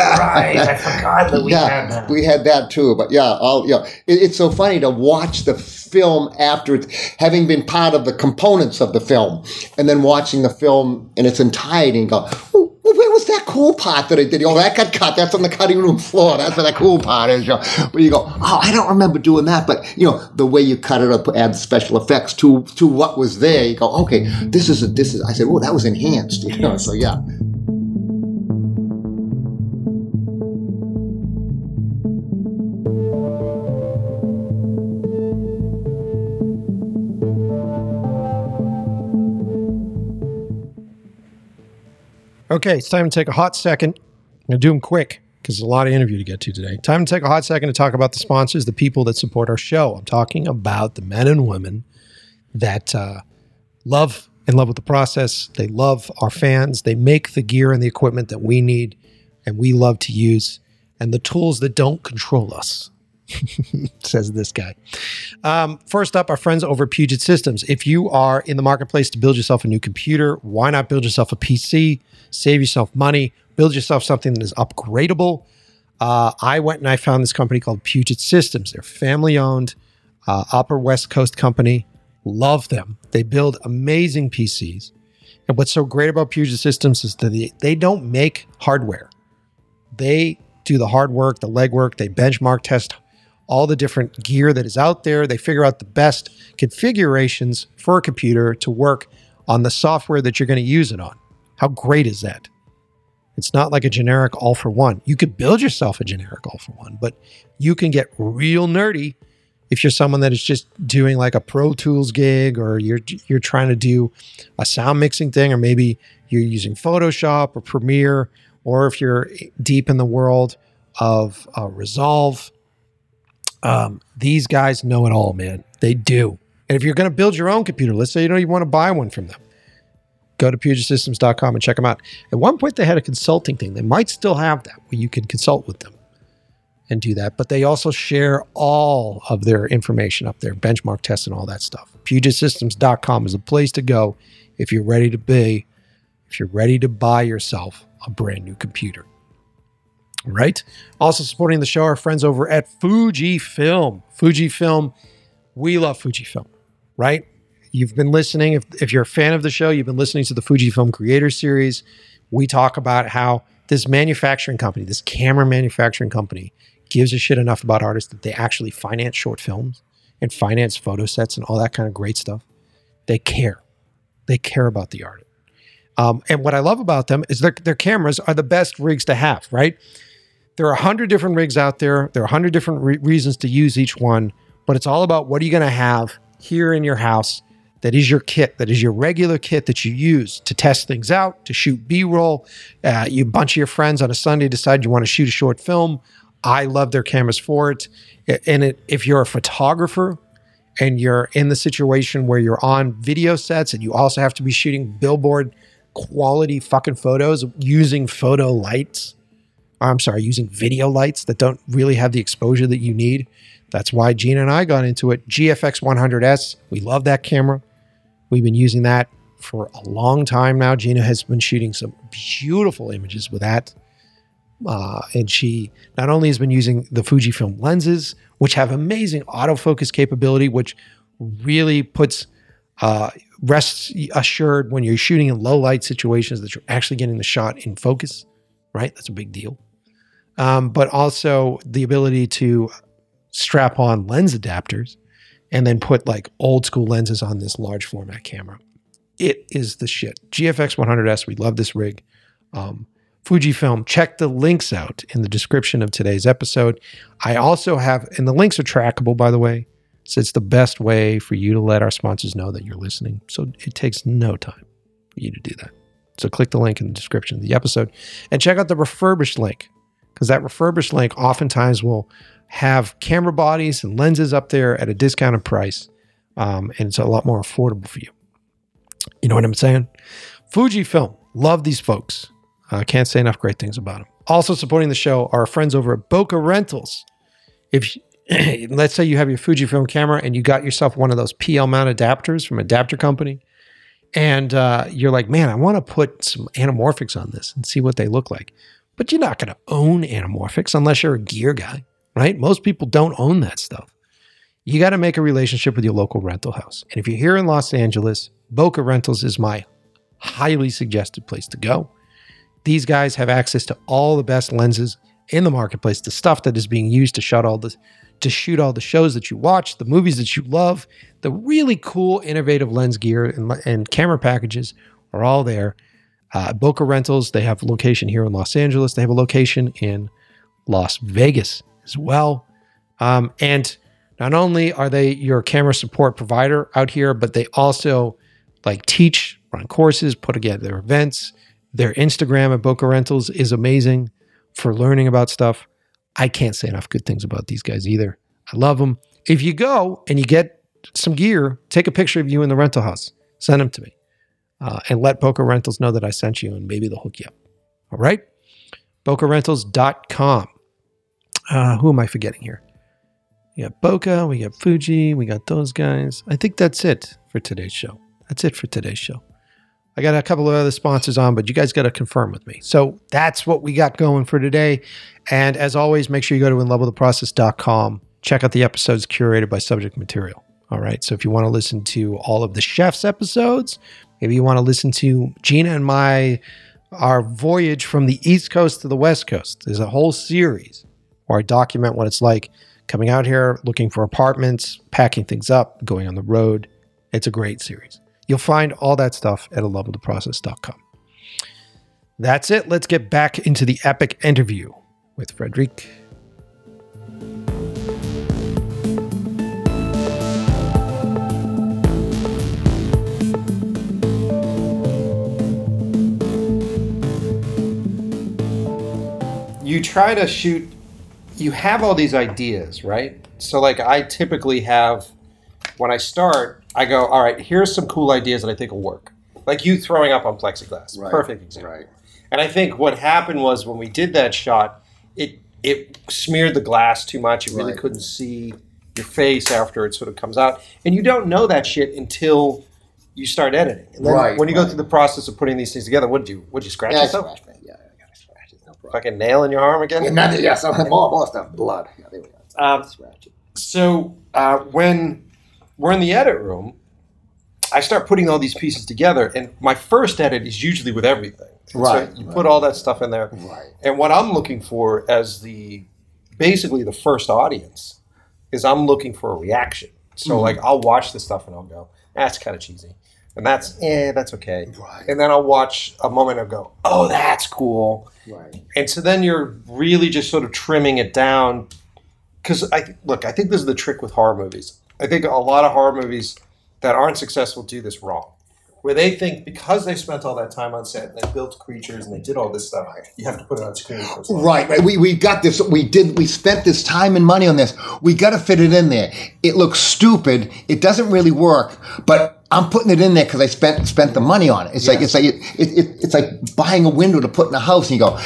Oh, right, I forgot that we yeah, had that. we had that too. But yeah, all yeah, it, it's so funny to watch the film after it, having been part of the components of the film, and then watching the film in its entirety and go, "Oh, where was that cool part that I did? Oh, that got cut. That's on the cutting room floor. That's where that cool part is. You know? But you go, oh, I don't remember doing that. But you know, the way you cut it up, add special effects to to what was there. You go, okay, this is a, this is. I said, oh, that was enhanced. You know, so yeah. Okay, it's time to take a hot second. I'm going to do them quick because there's a lot of interview to get to today. Time to take a hot second to talk about the sponsors, the people that support our show. I'm talking about the men and women that uh, love in love with the process. They love our fans. They make the gear and the equipment that we need and we love to use, and the tools that don't control us. says this guy. Um, first up, our friends over Puget Systems. If you are in the marketplace to build yourself a new computer, why not build yourself a PC? Save yourself money, build yourself something that is upgradable. Uh, I went and I found this company called Puget Systems. They're family owned, uh, Upper West Coast company. Love them. They build amazing PCs. And what's so great about Puget Systems is that they, they don't make hardware. They do the hard work, the legwork. They benchmark test all the different gear that is out there. They figure out the best configurations for a computer to work on the software that you're going to use it on. How great is that? It's not like a generic all for one. You could build yourself a generic all for one, but you can get real nerdy if you're someone that is just doing like a Pro Tools gig or you're you're trying to do a sound mixing thing or maybe you're using Photoshop or Premiere or if you're deep in the world of uh, Resolve um, these guys know it all, man. They do. And if you're going to build your own computer, let's say you don't even want to buy one from them, go to PugetSystems.com and check them out. At one point, they had a consulting thing. They might still have that where you can consult with them and do that. But they also share all of their information up there, benchmark tests and all that stuff. PugetSystems.com is a place to go if you're ready to be, if you're ready to buy yourself a brand new computer. Right. Also supporting the show, our friends over at Fujifilm. Fujifilm, we love Fujifilm, right? You've been listening. If, if you're a fan of the show, you've been listening to the Fujifilm Creator Series. We talk about how this manufacturing company, this camera manufacturing company, gives a shit enough about artists that they actually finance short films and finance photo sets and all that kind of great stuff. They care. They care about the art. Um, and what I love about them is their, their cameras are the best rigs to have, right? There are a hundred different rigs out there. There are a hundred different re- reasons to use each one, but it's all about what are you going to have here in your house that is your kit, that is your regular kit that you use to test things out, to shoot B roll. Uh, you bunch of your friends on a Sunday decide you want to shoot a short film. I love their cameras for it. And it, if you're a photographer and you're in the situation where you're on video sets and you also have to be shooting billboard quality fucking photos using photo lights, I'm sorry, using video lights that don't really have the exposure that you need. That's why Gina and I got into it. GFX 100S, we love that camera. We've been using that for a long time now. Gina has been shooting some beautiful images with that. Uh, and she not only has been using the Fujifilm lenses, which have amazing autofocus capability, which really puts uh, assured when you're shooting in low light situations that you're actually getting the shot in focus, right? That's a big deal. Um, but also the ability to strap on lens adapters and then put like old school lenses on this large format camera. It is the shit. GFX 100S, we love this rig. Um, Fujifilm, check the links out in the description of today's episode. I also have, and the links are trackable, by the way. So it's the best way for you to let our sponsors know that you're listening. So it takes no time for you to do that. So click the link in the description of the episode and check out the refurbished link because that refurbished link oftentimes will have camera bodies and lenses up there at a discounted price. Um, and it's a lot more affordable for you. You know what I'm saying? Fujifilm, love these folks. I uh, can't say enough great things about them. Also supporting the show are our friends over at Bokeh Rentals. If let's say you have your Fujifilm camera and you got yourself one of those PL mount adapters from Adapter Company, and uh, you're like, man, I want to put some anamorphics on this and see what they look like. But you're not going to own anamorphics unless you're a gear guy, right? Most people don't own that stuff. You got to make a relationship with your local rental house. And if you're here in Los Angeles, Bokeh Rentals is my highly suggested place to go. These guys have access to all the best lenses in the marketplace, the stuff that is being used to shut all the to shoot all the shows that you watch, the movies that you love, the really cool, innovative lens gear and, and camera packages are all there. Uh, Bokeh Rentals, they have a location here in Los Angeles. They have a location in Las Vegas as well. Um, and not only are they your camera support provider out here, but they also like teach, run courses, put together events, their Instagram at Bokeh Rentals is amazing for learning about stuff. I can't say enough good things about these guys either. I love them. If you go and you get some gear, take a picture of you in the rental house, send them to me, uh, and let Bokeh Rentals know that I sent you, and maybe they'll hook you up. All right? BokehRentals.com. Uh, who am I forgetting here? We got Bokeh, we got Fuji, we got those guys. I think that's it for today's show. That's it for today's show. I got a couple of other sponsors on, but you guys got to confirm with me. So that's what we got going for today. And as always, make sure you go to inlovewiththeprocess.com. Check out the episodes curated by subject material. All right. So if you want to listen to all of the chef's episodes, maybe you want to listen to Gina and my our voyage from the East Coast to the West Coast. There's a whole series where I document what it's like coming out here, looking for apartments, packing things up, going on the road. It's a great series. You'll find all that stuff at a inlovewiththeprocess.com. That's it. Let's get back into the epic interview with Frederic. You try to shoot, you have all these ideas, right? So, like, I typically have, when I start, I go, all right, here's some cool ideas that I think will work. Like you throwing up on plexiglass. Right. Perfect example. Right. And I think what happened was when we did that shot, it it smeared the glass too much. You really Right. couldn't see your face after it sort of comes out. And you don't know that shit until you start editing. And then Right, when you go through the process of putting these things together, what did you what did you scratch Yeah, yourself? me. Yeah, I got a scratch. No problem. Fucking nail in your arm again? Yeah, nothing. Yeah, some more, more stuff. Blood. Yeah, there we go. Um, So uh, when we're in the edit room, I start putting all these pieces together, and my first edit is usually with everything. And so Right, you right. put all that stuff in there. Right. And what I'm looking for as the basically the first audience is I'm looking for a reaction. So Mm-hmm. like I'll watch the stuff and I'll go, that's kind of cheesy. And that's eh, that's okay. Right. And then I'll watch a moment and go, oh, that's cool. Right. And so then you're really just sort of trimming it down. Because I look, I think this is the trick with horror movies. I think a lot of horror movies that aren't successful do this wrong, where they think because they spent all that time on set and they built creatures and they did all this stuff, you have to put it on screen. For. Right, right. We, we got this. We did. We spent this time and money on this. We got to fit it in there. It looks stupid. It doesn't really work, but I'm putting it in there because I spent spent the money on it. It's like it's like it, it, it, it's like buying a window to put in a house, and you go,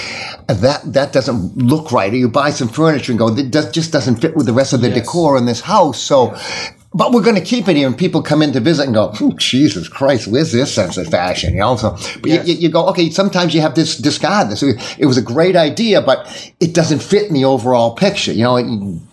that that doesn't look right. Or you buy some furniture and go, that does, just doesn't fit with the rest of the Yes. decor in this house. So. But we're going to keep it here, and people come in to visit and go, "Ooh, "Jesus Christ, where's this sense of fashion?" You know. So, but Yes. you, you go, okay. Sometimes you have this discard this. It was a great idea, but it doesn't fit in the overall picture. You know,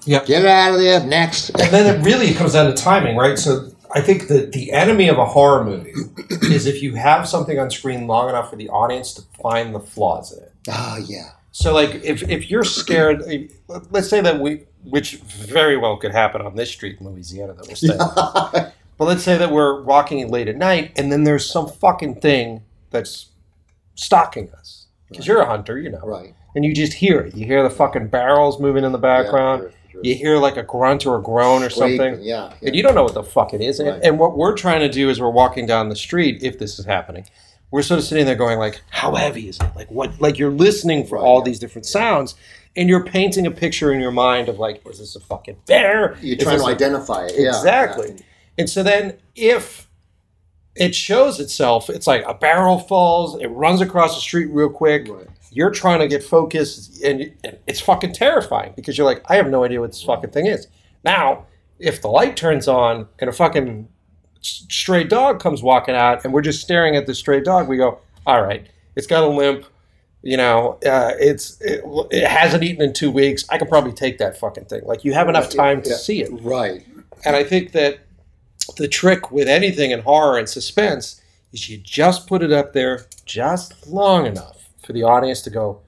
Yep. get it out of there. Next. And then it really comes down to timing, right? So I think that the enemy of a horror movie is if you have something on screen long enough for the audience to find the flaws in it. Oh yeah. So, like, if, if you're scared, eh, let's say that we, which very well could happen on this street in Louisiana that we're staying. But let's say that we're walking late at night, and then there's some fucking thing that's stalking us because you're a hunter, you know, Right. and you just hear it. You hear the fucking barrels moving in the background. Yeah. You hear like a grunt or a groan or something. Yeah. And you don't know what the fuck it is. And, Right. and what we're trying to do is we're walking down the street, if this is happening, we're sort of sitting there going like, how heavy is it? Like what, like you're listening for Right. all these different sounds and you're painting a picture in your mind of like, is this a fucking bear? You're Is trying to a- identify it. Yeah, Exactly. And so then if it shows itself, it's like a barrel falls, it runs across the street real quick. Right. You're trying to get focused, and, and it's fucking terrifying because you're like, I have no idea what this fucking thing is. Now, if the light turns on and a fucking stray dog comes walking out, and we're just staring at the stray dog, we go, all right, it's got a limp. You know, uh, it's it, it hasn't eaten in two weeks. I could probably take that fucking thing. Like you have enough Yeah, time to yeah. see it. Right. And I think that the trick with anything in horror and suspense is you just put it up there just long enough for the audience to go,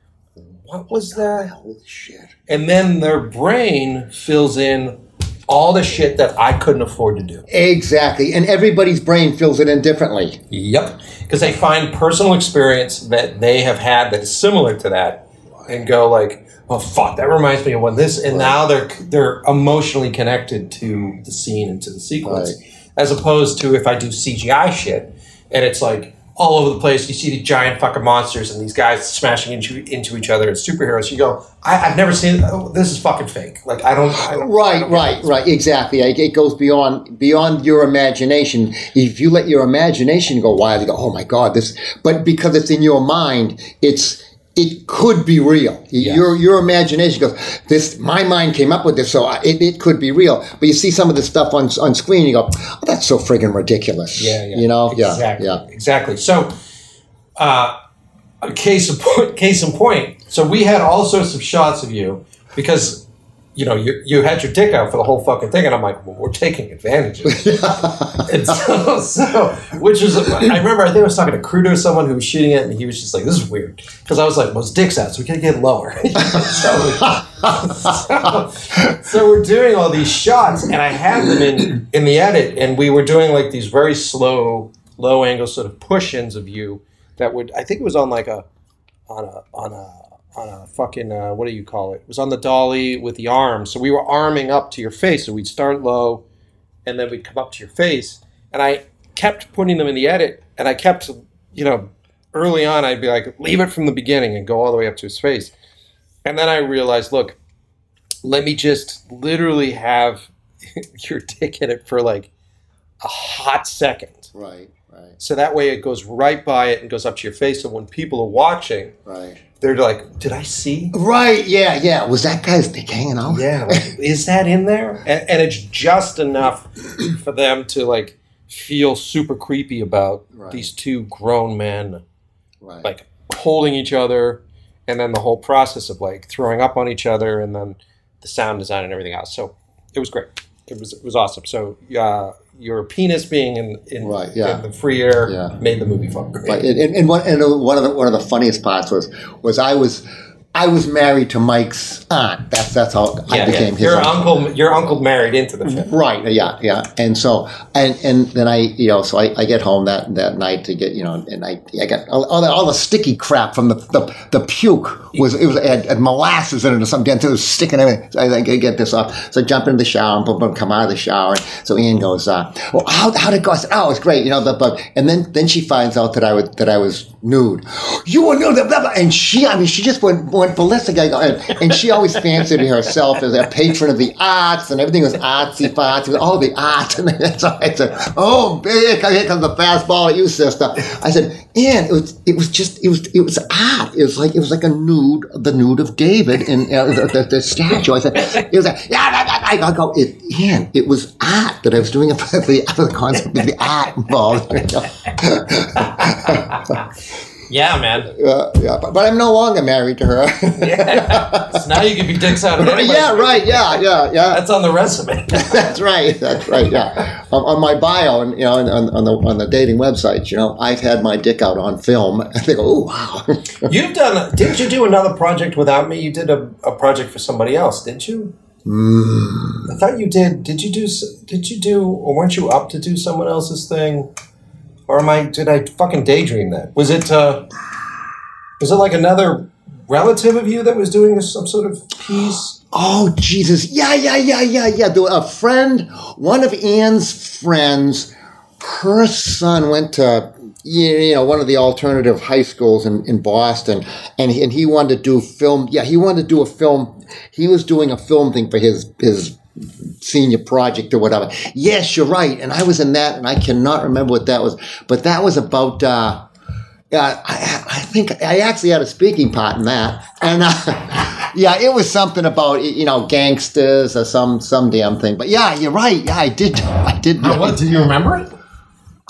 What was that? Holy shit. And then their brain fills in all the shit that I couldn't afford to do. Exactly. And everybody's brain fills it in differently. Yep. Because they find personal experience that they have had that is similar to that and go like, oh fuck, that reminds me of when this and now they're they're emotionally connected to the scene and to the sequence. As opposed to if I do CGI shit and it's like all over the place, you see these giant fucking monsters and these guys smashing into, into each other as superheroes. You go, I, I've never seen oh, this is fucking fake. Like I don't, I don't I Right, don't right, right. Exactly. It it goes beyond beyond your imagination. If you let your imagination go wild, you go, "Oh my god, this!" But because it's in your mind, it's it could be real. Your your imagination goes, "This." My mind came up with this, so I, it, it could be real. But you see some of the stuff on on screen, you go, oh, "That's so friggin' ridiculous." Yeah, yeah. You know, exactly, yeah, yeah. exactly. So, uh, case of point, case in point. So we had all sorts of shots of you because you know you you had your dick out for the whole fucking thing, and I'm like, well, we're taking advantage of it. and so, so, which is, I remember I think I was talking to Crudo, someone who was shooting it, and he was just like, this is weird because I was like, well, his dick's out, so we gotta get lower. so, so, we're doing all these shots, and I had them in in the edit, and we were doing like these very slow, low angle sort of push-ins of you that would I think it was on like a on a on a on a fucking uh, what do you call it? It was on the dolly with the arms, so we were arming up to your face. So we'd start low, and then we'd come up to your face, and I kept putting them in the edit, and I kept you know early on I'd be like leave it from the beginning and go all the way up to his face, and then I realized look, let me just literally have your dick in it for like a hot second. Right, right, So that way it goes right by it and goes up to your face. So when people are watching, right. They're like, "Did I see? Right, yeah, yeah. Was that guy's dick hanging out? Yeah, like, is that in there?" And, and it's just enough for them to like feel super creepy about Right. these two grown men Right. like holding each other, and then the whole process of like throwing up on each other, and then the sound design and everything else. So it was great. it was it was awesome. So uh, your penis being in in, Right, yeah. in the free air Yeah. made the movie fun. And, and, and one and one of the one of the funniest parts was was I was I was married to Mike's aunt. That's that's how I became his Your uncle. uncle, your uncle married into the family, Right. Yeah. Yeah. And so, and and then I, you know, so I, I get home that that night to get, you know, and I I got all, all, the, all the sticky crap from the the, the puke was it was it had, had molasses in it or something. So it was sticking everything. So I think I get this off. So I jump into the shower and boom, boom, come out of the shower. So Ian goes, uh, well, how how did it go? I said, oh, it's great. You know, the, but and then then she finds out that I was that I was nude. You were nude, blah, blah, blah. and she, I mean, she just went went ballistic. I go, and, and she always fancied herself as a patron of the arts, and everything was artsy fartsy, all the art. And so I said, "Oh, big! Here comes the fastball at you, sister." I said, "And it was, it was just, it was, it was art. It was like, it was like a nude, the nude of David in uh, the, the, the statue." I said, "It was like, yeah." yeah, yeah." I go, "It, Ian, it was art that I was doing for the, the concept of the art involved." Yeah, man. Uh, yeah, but, but I'm no longer married to her. So now you can be dicks out of anybody. yeah, right. Yeah, yeah, yeah. That's on the resume. That's right. That's right. Yeah, on, on my bio and you know, on, on the on the dating websites, you know, I've had my dick out on film. And they go, oh wow. You've done. Didn't you do another project without me? You did a, a project for somebody else, didn't you? Mm. I thought you did. Did you do? Did you do? Or weren't you up to do someone else's thing? Or am I? Did I fucking daydream that? Was it? uh Was it like another relative of you that was doing some sort of piece? Oh Jesus! Yeah, yeah, yeah, yeah, yeah. A friend, one of Ann's friends, her son went to you know one of the alternative high schools in, in Boston, and he, and he wanted to do film. Yeah, he wanted to do a film. He was doing a film thing for his his senior project or whatever. Yes, you're right. And I was in that, and I cannot remember what that was, but that was about. Uh, I, I think I actually had a speaking part in that, and uh, yeah, it was something about you know gangsters or some some damn thing. But yeah, you're right. Yeah, I did. I did. What? Do you remember it?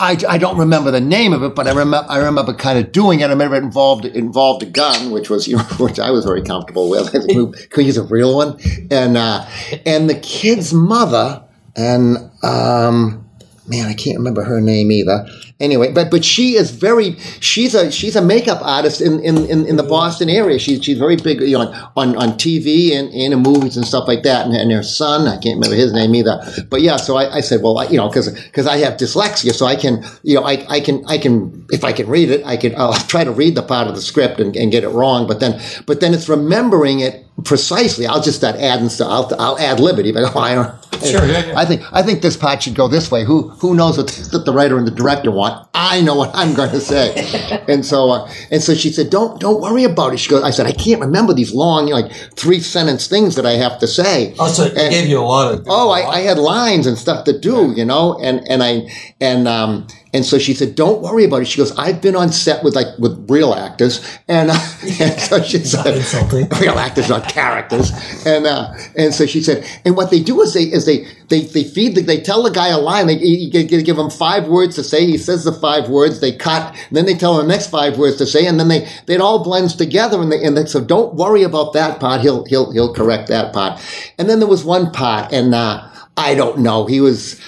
I, I don't remember the name of it, but I remember I remember kind of doing it. I remember it involved involved a gun, which was you know, which I was very comfortable with. Think we could use a real one, and uh, and the kid's mother and um, man, I can't remember her name either. Anyway, but but she is very she's a she's a makeup artist in in, in, in the Boston area. She's she's very big you know, on on TV and, and in movies and stuff like that. And, and her son, I can't remember his name either. But yeah, so I, I said, well, I, you know, because because I have dyslexia, so I can you know I, I can I can if I can read it, I can I'll try to read the part of the script and, and get it wrong. But then but then it's remembering it precisely. I'll just start adding stuff. I'll, I'll add liberty. If I I don't. Sure, yeah, yeah. I think I think this part should go this way. Who who knows what the, the writer and the director want? I know what I'm going to say. and so uh, and so she said, "Don't don't worry about it." She goes, "I said I can't remember these long, you know, like three sentence things that I have to say." Oh, so it And- gave you a lot of. Oh, I, I had lines and stuff to do, you know, and and I and um and so she said, "Don't worry about it." She goes, "I've been on set with like with real actors," and, uh, and so she said, insulting. "Real actors, not characters." And uh, and so she said, "And what they do is they is they they they feed the, they tell the guy a line. They you give, give him five words to say. He says the five words. They cut. And then they tell him the next five words to say, and then they it all blends together. And they, and they, so don't worry about that part. He'll he'll he'll correct that part. And then there was one part, and uh, I don't know. He was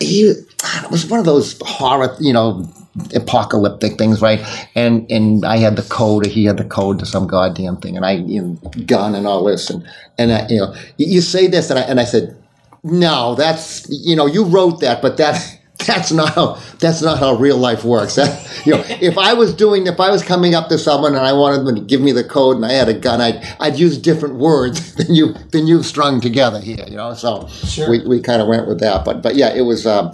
he it was one of those horror, you know, apocalyptic things, right? And and I had the code, or he had the code to some goddamn thing, and I you know, gun and all this, and and I, you know, you, you say this, and I and I said, no, that's you know, you wrote that, but that. That's not how. That's not how real life works. That, you know, if I was doing, if I was coming up to someone and I wanted them to give me the code and I had a gun, I'd I'd use different words than you than you've strung together here. You know, so Sure. we, we kind of went with that. But but yeah, it was. Um,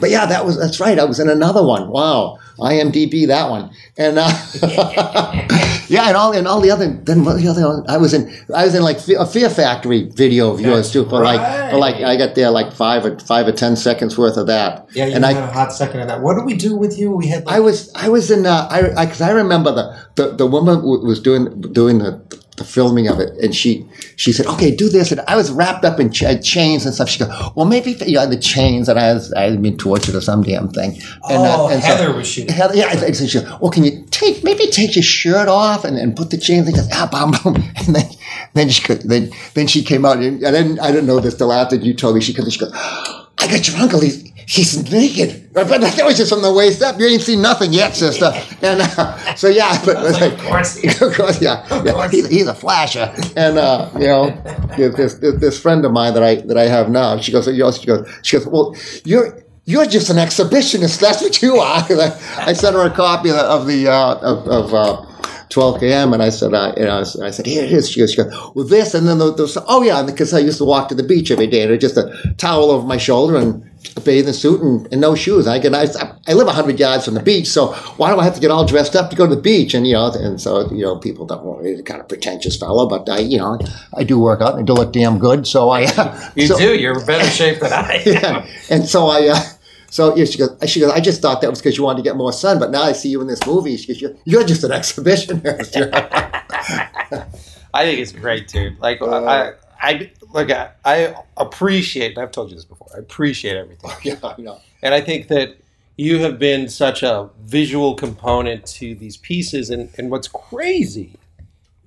but yeah, that was that's right. I was in another one. Wow, IMDb that one, and uh, yeah, and all and all the other. Then what the other? one? I was in I was in like a Fear Factory video of yours too for like for like I got there like five or five or ten seconds worth of that. Yeah, you and had I a hot second in that. What did we do with you? We had. Like, I was I was in uh, I because I, remember the the, the woman w- was doing doing the, the filming of it and she she said okay do this and I was wrapped up in ch- chains and stuff she goes well maybe you know the chains and I was I had been tortured or some damn thing and, Oh, Heather was shooting. Heather, yeah I think so she goes, well can you take maybe take your shirt off and, and put the chains. He goes, ah, bum, bum. And then then she could, then then she came out and I didn't I didn't know this till after you told me. She comes, she goes, I got your uncle. He's he's naked. But that was just from the waist up. You ain't seen nothing yet, sister. And uh, so yeah, but Of course. of course, yeah, yeah. He's, he's a flasher, and uh, you know, this, this this friend of mine that I that I have now, she goes, she goes, she goes, well, you're you're just an exhibitionist. That's what you are. I, sent her a copy of the of, uh, of, of uh, 12 km, and I said, uh, you know, I said, here it is. She goes, she goes well, this, and then the, the oh yeah, because I used to walk to the beach every day, and just a towel over my shoulder and a bathing suit and, and no shoes. I can I, I live 100 yards from the beach, so why do I have to get all dressed up to go to the beach? And you know, and so you know, people don't want me. Kind of pretentious fellow, but I, you know, I do work out and I do look damn good. So I, You so, do. You're better shape than I am. yeah. And so I, uh, so yeah, she goes, she goes, I just thought that was because you wanted to get more sun, but now I see you in this movie. She goes, you're, you're just an exhibitionist. I think it's great, dude. Like Uh, I, I like I, I appreciate. And I've told you this before. I appreciate everything, yeah, I know. and I think that you have been such a visual component to these pieces. And and what's crazy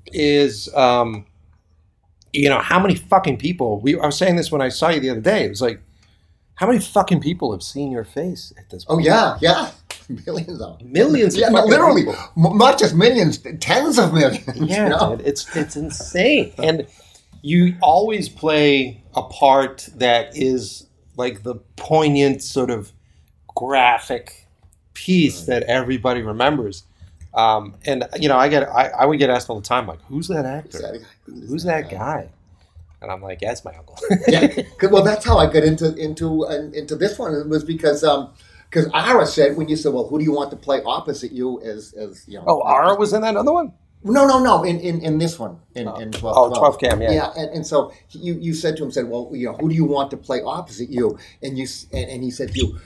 is, um, you know, how many fucking people we. I was saying this when I saw you the other day. It was like, how many fucking people have seen your face at this Oh yeah, yeah, millions of them. millions. Yeah, literally, people. not just millions, tens of millions. Yeah, you know? dude, it's it's insane, and you always play a part that is like the poignant sort of graphic piece that everybody remembers. Um, and you know, I get I, I would get asked all the time, like, "Who's that actor? Who's that guy?" And I'm like, "Yeah, it's my uncle." yeah, well, that's how I got into into uh, into this one. It was because um because Ara said when you said, well, who do you want to play opposite you as as you know? oh, Ara was in that other one. No, no, no. In in, in this one, in, in 12, Oh, 12 cam, yeah. yeah. And, and so you you said to him, said, well, you know, who do you want to play opposite you? And you and, and he said to you,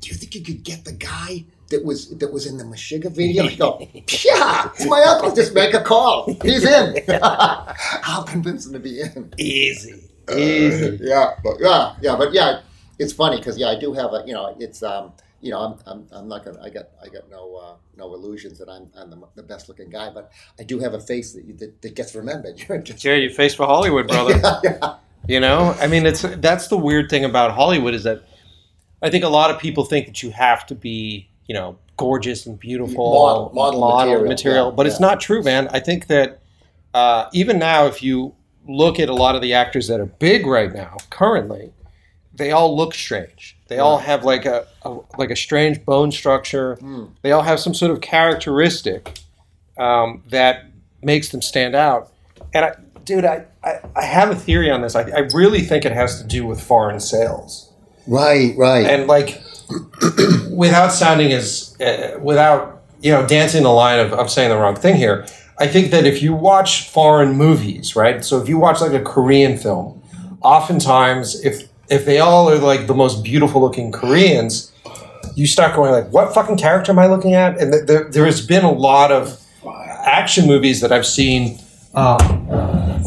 do you think you could get the guy? That was that was in the Meshuggah video. You go, yeah, it's my uncle. Just make a call. He's in. I'll convince him to be in. Easy, easy. yeah, but yeah, yeah, but yeah, it's funny because yeah, I do have a you know, it's um, you know, I'm, I'm, I'm not gonna, I got, I got no, uh, no illusions that I'm, I'm the, the best looking guy, but I do have a face that, that, that gets remembered. You're just, Yeah, you face for Hollywood, brother. yeah, You know, I mean, it's that's the weird thing about Hollywood is that I think a lot of people think that you have to be, you know, gorgeous and beautiful, Model- model material, yeah, but it's not true, man. I think that uh, even now, if you look at a lot of the actors that are big right now, currently, they all look strange. They all have like a, a like a strange bone structure. Hmm. They all have some sort of characteristic um, that makes them stand out. And I, dude, I, I, I have a theory on this. I, I really think it has to do with foreign sales. right, right. And like, without sounding as, uh, without, you know, dancing the line of, of saying the wrong thing here, I think that if you watch foreign movies, right? So if you watch like a Korean film, oftentimes if if they all are like the most beautiful looking Koreans, you start going like, what fucking character am I looking at? And th- there, there has been a lot of action movies that I've seen um,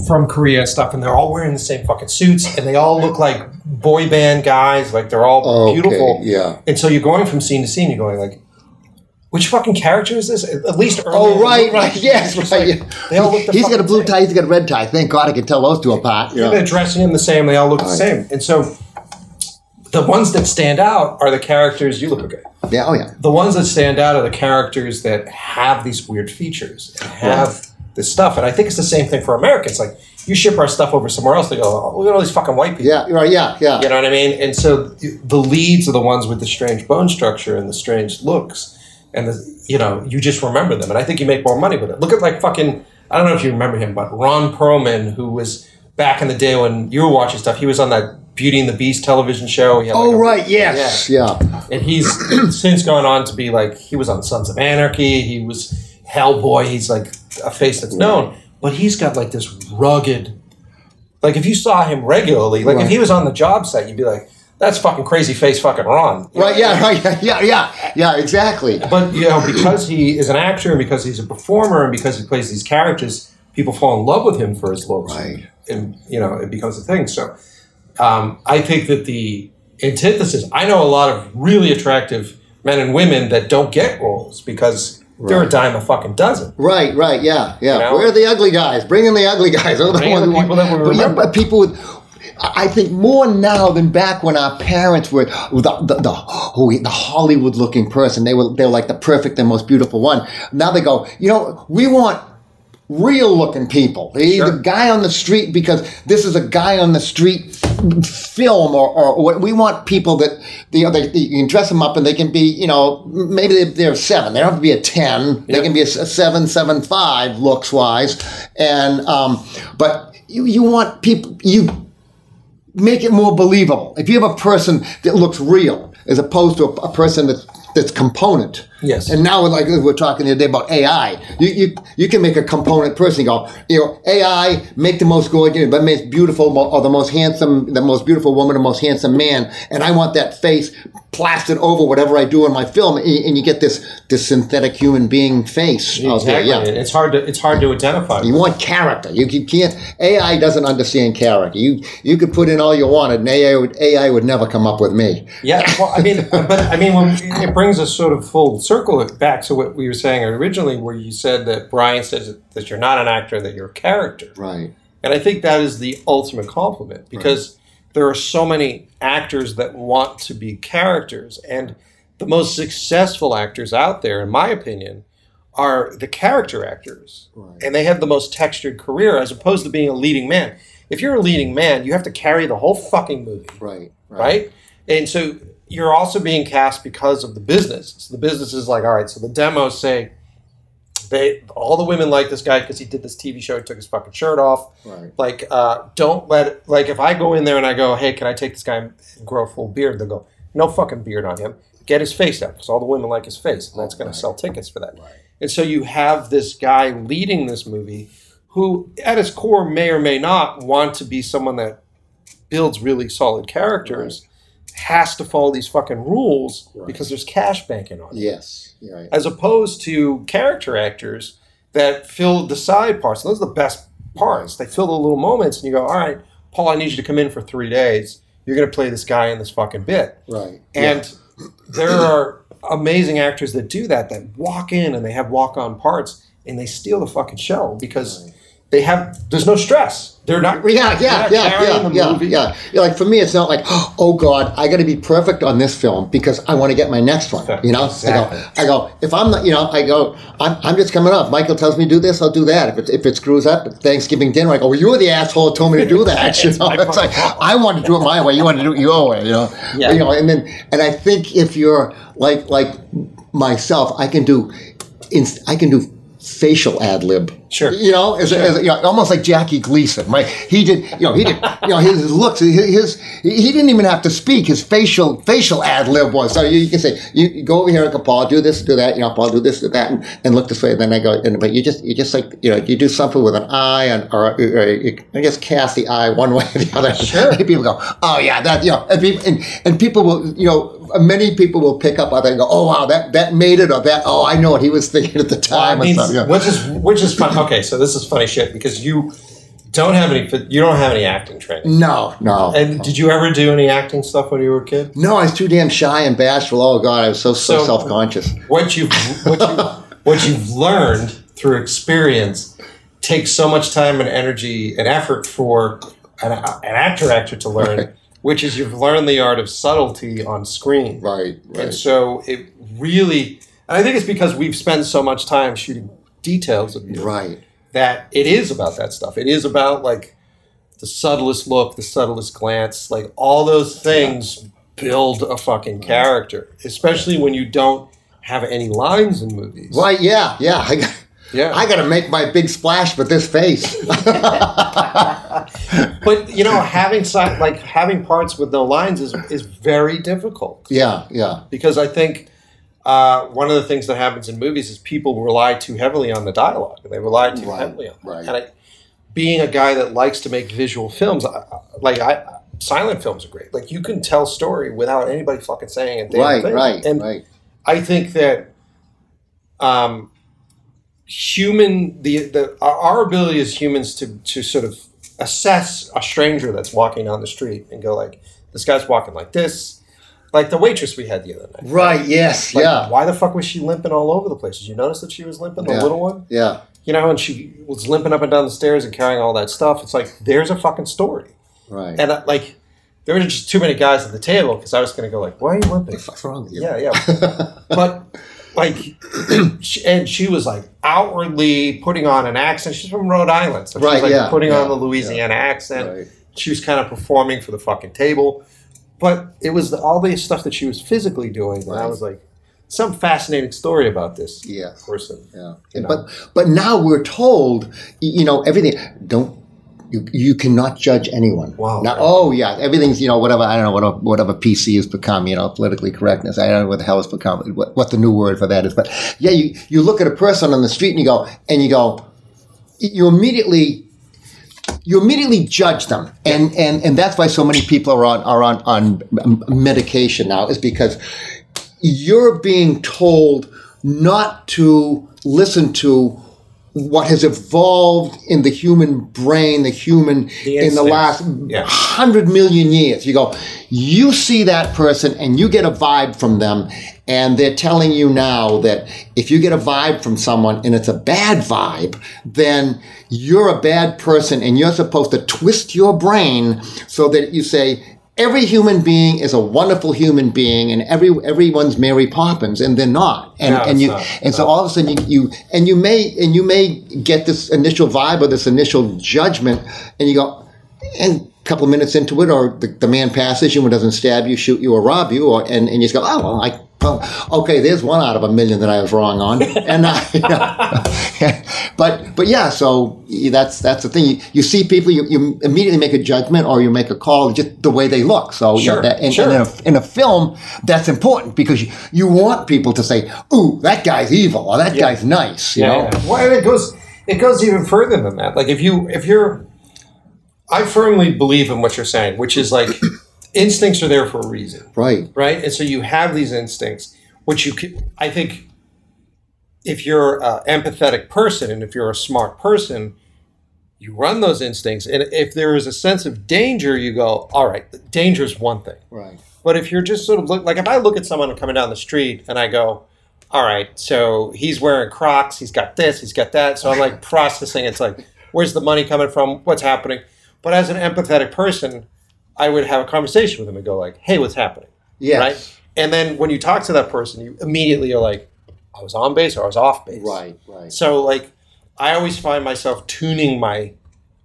from Korea and stuff, and they're all wearing the same fucking suits, and they all look like boy band guys, like they're all Okay, beautiful. yeah. And so you're going from scene to scene, you're going like, which fucking character is this? At least early Oh, right, right, yes, right. like, they all look the he's got a blue tie, he's got a red tie. Thank God I can tell those two apart. Know? They're dressing him the same. They all look the same. And so the ones that stand out are the characters. You look okay. Yeah, oh yeah. The ones that stand out are the characters that have these weird features and have this stuff. And I think it's the same thing for Americans. Like you ship our stuff over somewhere else, they go, oh, look at all these fucking white people. Yeah, right, yeah, yeah. You know what I mean? And so the leads are the ones with the strange bone structure and the strange looks. And the, you know, you just remember them. And I think you make more money with it. Look at like fucking, I don't know if you remember him, but Ron Perlman, who was back in the day when you were watching stuff, he was on that Beauty and the Beast television show. He had, like, Oh, a- right, yes. Yeah. and he's since gone on to be like he was on Sons of Anarchy. He was Hellboy. He's like a face that's known, but he's got like this rugged. Like if you saw him regularly, like if he was on the job site, you'd be like, "That's fucking crazy face, fucking Ron." Right, yeah, right, yeah, yeah, yeah, yeah, exactly. But you know, because he is an actor, and because he's a performer, and because he plays these characters, people fall in love with him for his looks, Right. and you know, it becomes a thing. So, um, I think that the antithesis. I know a lot of really attractive men and women that don't get roles because they're a dime a fucking dozen. Right, right, yeah, yeah. You know? Where are the ugly guys? Bring in the ugly guys. They're the Bring ones the want- people that we but yeah, but people with. I think more now than back when our parents were the the, the, oh, the Hollywood looking person. They were they're like the perfect and most beautiful one. Now they go, you know, we want real looking people. Sure. the guy on the street because this is a guy on the street film or, or what we want people that you know they, you can dress them up and they can be you know maybe they- they're seven they don't have to be a 10 they can be a seven seven five looks wise and um, but you, you want people you make it more believable. If you have a person that looks real as opposed to a, a person that's that's component Yes. and now, like we're talking today about AI, you, you you can make a component person go, you know, AI make the most gorgeous, but most beautiful, or the most handsome, the most beautiful woman, the most handsome man, and I want that face plastered over whatever I do in my film, and, and you get this this synthetic human being face out there. Exactly. Yeah. It's hard to it's hard to identify. You want character. You, you can't. AI doesn't understand character. You you could put in all you wanted, and AI would AI would never come up with me. Yeah, well, I mean, but I mean, when it brings us sort of full circle back to what we were saying originally, where you said that Brian says that you're not an actor, that you're a character, Right. and I think that is the ultimate compliment because there are so many actors that want to be characters, and the most successful actors out there, in my opinion, are the character actors, Right. and they have the most textured career as opposed to being a leading man. If you're a leading man, you have to carry the whole fucking movie Right. right? And so you're also being cast because of the business. So the business is like, all right, so the demos say they all the women like this guy because he did this TV show, he took his fucking shirt off. Right. Like, uh, don't let like if I go in there and I go, hey, can I take this guy and grow a full beard? They'll go, no fucking beard on him. Get his face out because all the women like his face, and that's going to sell tickets for that. Right. And so you have this guy leading this movie who, at his core, may or may not want to be someone that builds really solid characters, has to follow these fucking rules because there's cash banking on it. Yes. Right. As opposed to character actors that fill the side parts. Those are the best parts. They fill the little moments, and you go, all right, Paul, I need you to come in for three days. You're going to play this guy in this fucking bit. Right. And there are amazing actors that do that, that walk in and they have walk on parts and they steal the fucking show because they have, there's no stress. They're not, Yeah, yeah, yeah, yeah, yeah, yeah. Yeah, Like for me, it's not like, oh God, I got to be perfect on this film because I want to get my next one. You know, Exactly. I go, I go. If I'm not, you know, I go. I'm, I'm just coming up. Michael tells me to do this, I'll do that. If it, if it screws up, at Thanksgiving dinner, I go. Well, you were the asshole who told me to do that. you know, it's like. I want to do it my way. You want to do it your way. You know, Yeah. You know, and then and I think if you're like like myself, I can do, inst- I can do facial ad lib. Sure. You know, as, as, you know, almost like Jackie Gleason. My, he did, you know, he did, you know, his, his looks, his, his, he didn't even have to speak. His facial, facial ad lib was. So you, you can say, you, you go over here, Uncle Paul, do this, do that, you know, Paul, do this, do that, and, and look this way. And then I go, and, but you just, you just like, you know, you do something with an eye and, or, or you, I guess cast the eye one way or the other. Sure. And people go, oh yeah, that, you know, and people, and, and people will, you know, many people will pick up on that and go, oh wow, that, that made it, or that, oh, I know what he was thinking at the time. mean, or something. yeah. which is which is fun. Okay, so this is funny shit because you don't have any you don't have any acting training. No, no. And did you ever do any acting stuff when you were a kid? No, I was too damn shy and bashful. Oh God, I was so so, So- self conscious. What you've what you what you've learned through experience takes so much time and energy and effort for an, an actor actor to learn, Right. which is you've learned the art of subtlety on screen. Right, And right. so it really, and I think it's because we've spent so much time shooting details of you Right. that it is about that stuff. It is about like the subtlest look, the subtlest glance, like all those things build a fucking character, especially when you don't have any lines in movies. Right, yeah, yeah. I got, Yeah. I got to make my big splash with this face. but you know, having like having parts with no lines is is very difficult yeah, yeah. because I think uh, one of the things that happens in movies is people rely too heavily on the dialogue. They rely too Right, heavily on that. right. And I, being a guy that likes to make visual films, I, like I, silent films are great. Like you can tell story without anybody fucking saying a damn Right, thing. right, And right. I think that um, human the the our our ability as humans to to sort of assess a stranger that's walking down the street and go like this guy's walking like this Like the waitress we had the other night. Right. Yes. Like, yeah. Why the fuck was she limping all over the place? Did you notice that she was limping, the Yeah. little one? Yeah. You know, and she was limping up and down the stairs and carrying all that stuff. It's like there's a fucking story, Right. and uh, like there were just too many guys at the table because I was going to go like, why are you limping? What's wrong with you? Yeah, yeah. but like, and she was like outwardly putting on an accent. She's from Rhode Island, so she Right, was like yeah, putting yeah, on the Louisiana accent. Right. She was kind of performing for the fucking table, but it was the, all the stuff that she was physically doing. And I was like, some fascinating story about this Yeah. person. Yeah. You know? But but now we're told, you know, everything. Don't you, you cannot judge anyone. Wow. Now, oh yeah, everything's you know whatever I don't know whatever whatever PC has become. You know, politically correctness. I don't know what the hell has become. What, what the new word for that is. But yeah, you you look at a person on the street and you go and you go, you immediately. You immediately judge them, and, and, and that's why so many people are on are on, on medication now is because you're being told not to listen to what has evolved in the human brain, the human The in the last Yeah. hundred million years. You go, you see that person and you get a vibe from them, and they're telling you now that if you get a vibe from someone and it's a bad vibe, then you're a bad person and you're supposed to twist your brain so that you say, every human being is a wonderful human being and every everyone's Mary Poppins and they're not. And No, and you not. and so all of a sudden you, you and you may and you may get this initial vibe or this initial judgment and you go and couple of minutes into it or the, the man passes you and doesn't stab you, shoot you or rob you or and, and you just go, Oh well I well, okay, there's one out of a million that I was wrong on, and I, but but yeah, so that's that's the thing. You, you see people, you, you immediately make a judgment or you make a call just the way they look. So you know, Sure, that, and, sure. and in, a, in a film, that's important because you, you want people to say, "Ooh, that guy's evil," or "That guy's nice." You know, yeah. Well, it goes it goes even further than that. Like if you if you're, I firmly believe in what you're saying, which is like instincts are there for a reason, right? right? And so you have these instincts, which you can. I think if you're an empathetic person and if you're a smart person, you run those instincts, and if there is a sense of danger, you go, all right, danger is one thing. Right. But if you're just sort of look like if I look at someone coming down the street and I go, all right, so he's wearing Crocs, he's got this, he's got that. So I'm like processing. It's like, where's the money coming from? What's happening? But as an empathetic person, I would have a conversation with them and go like, hey, what's happening? Yes. Right. And then when you talk to that person, you immediately are like, I was on base or I was off base. Right. Right. So like, I always find myself tuning my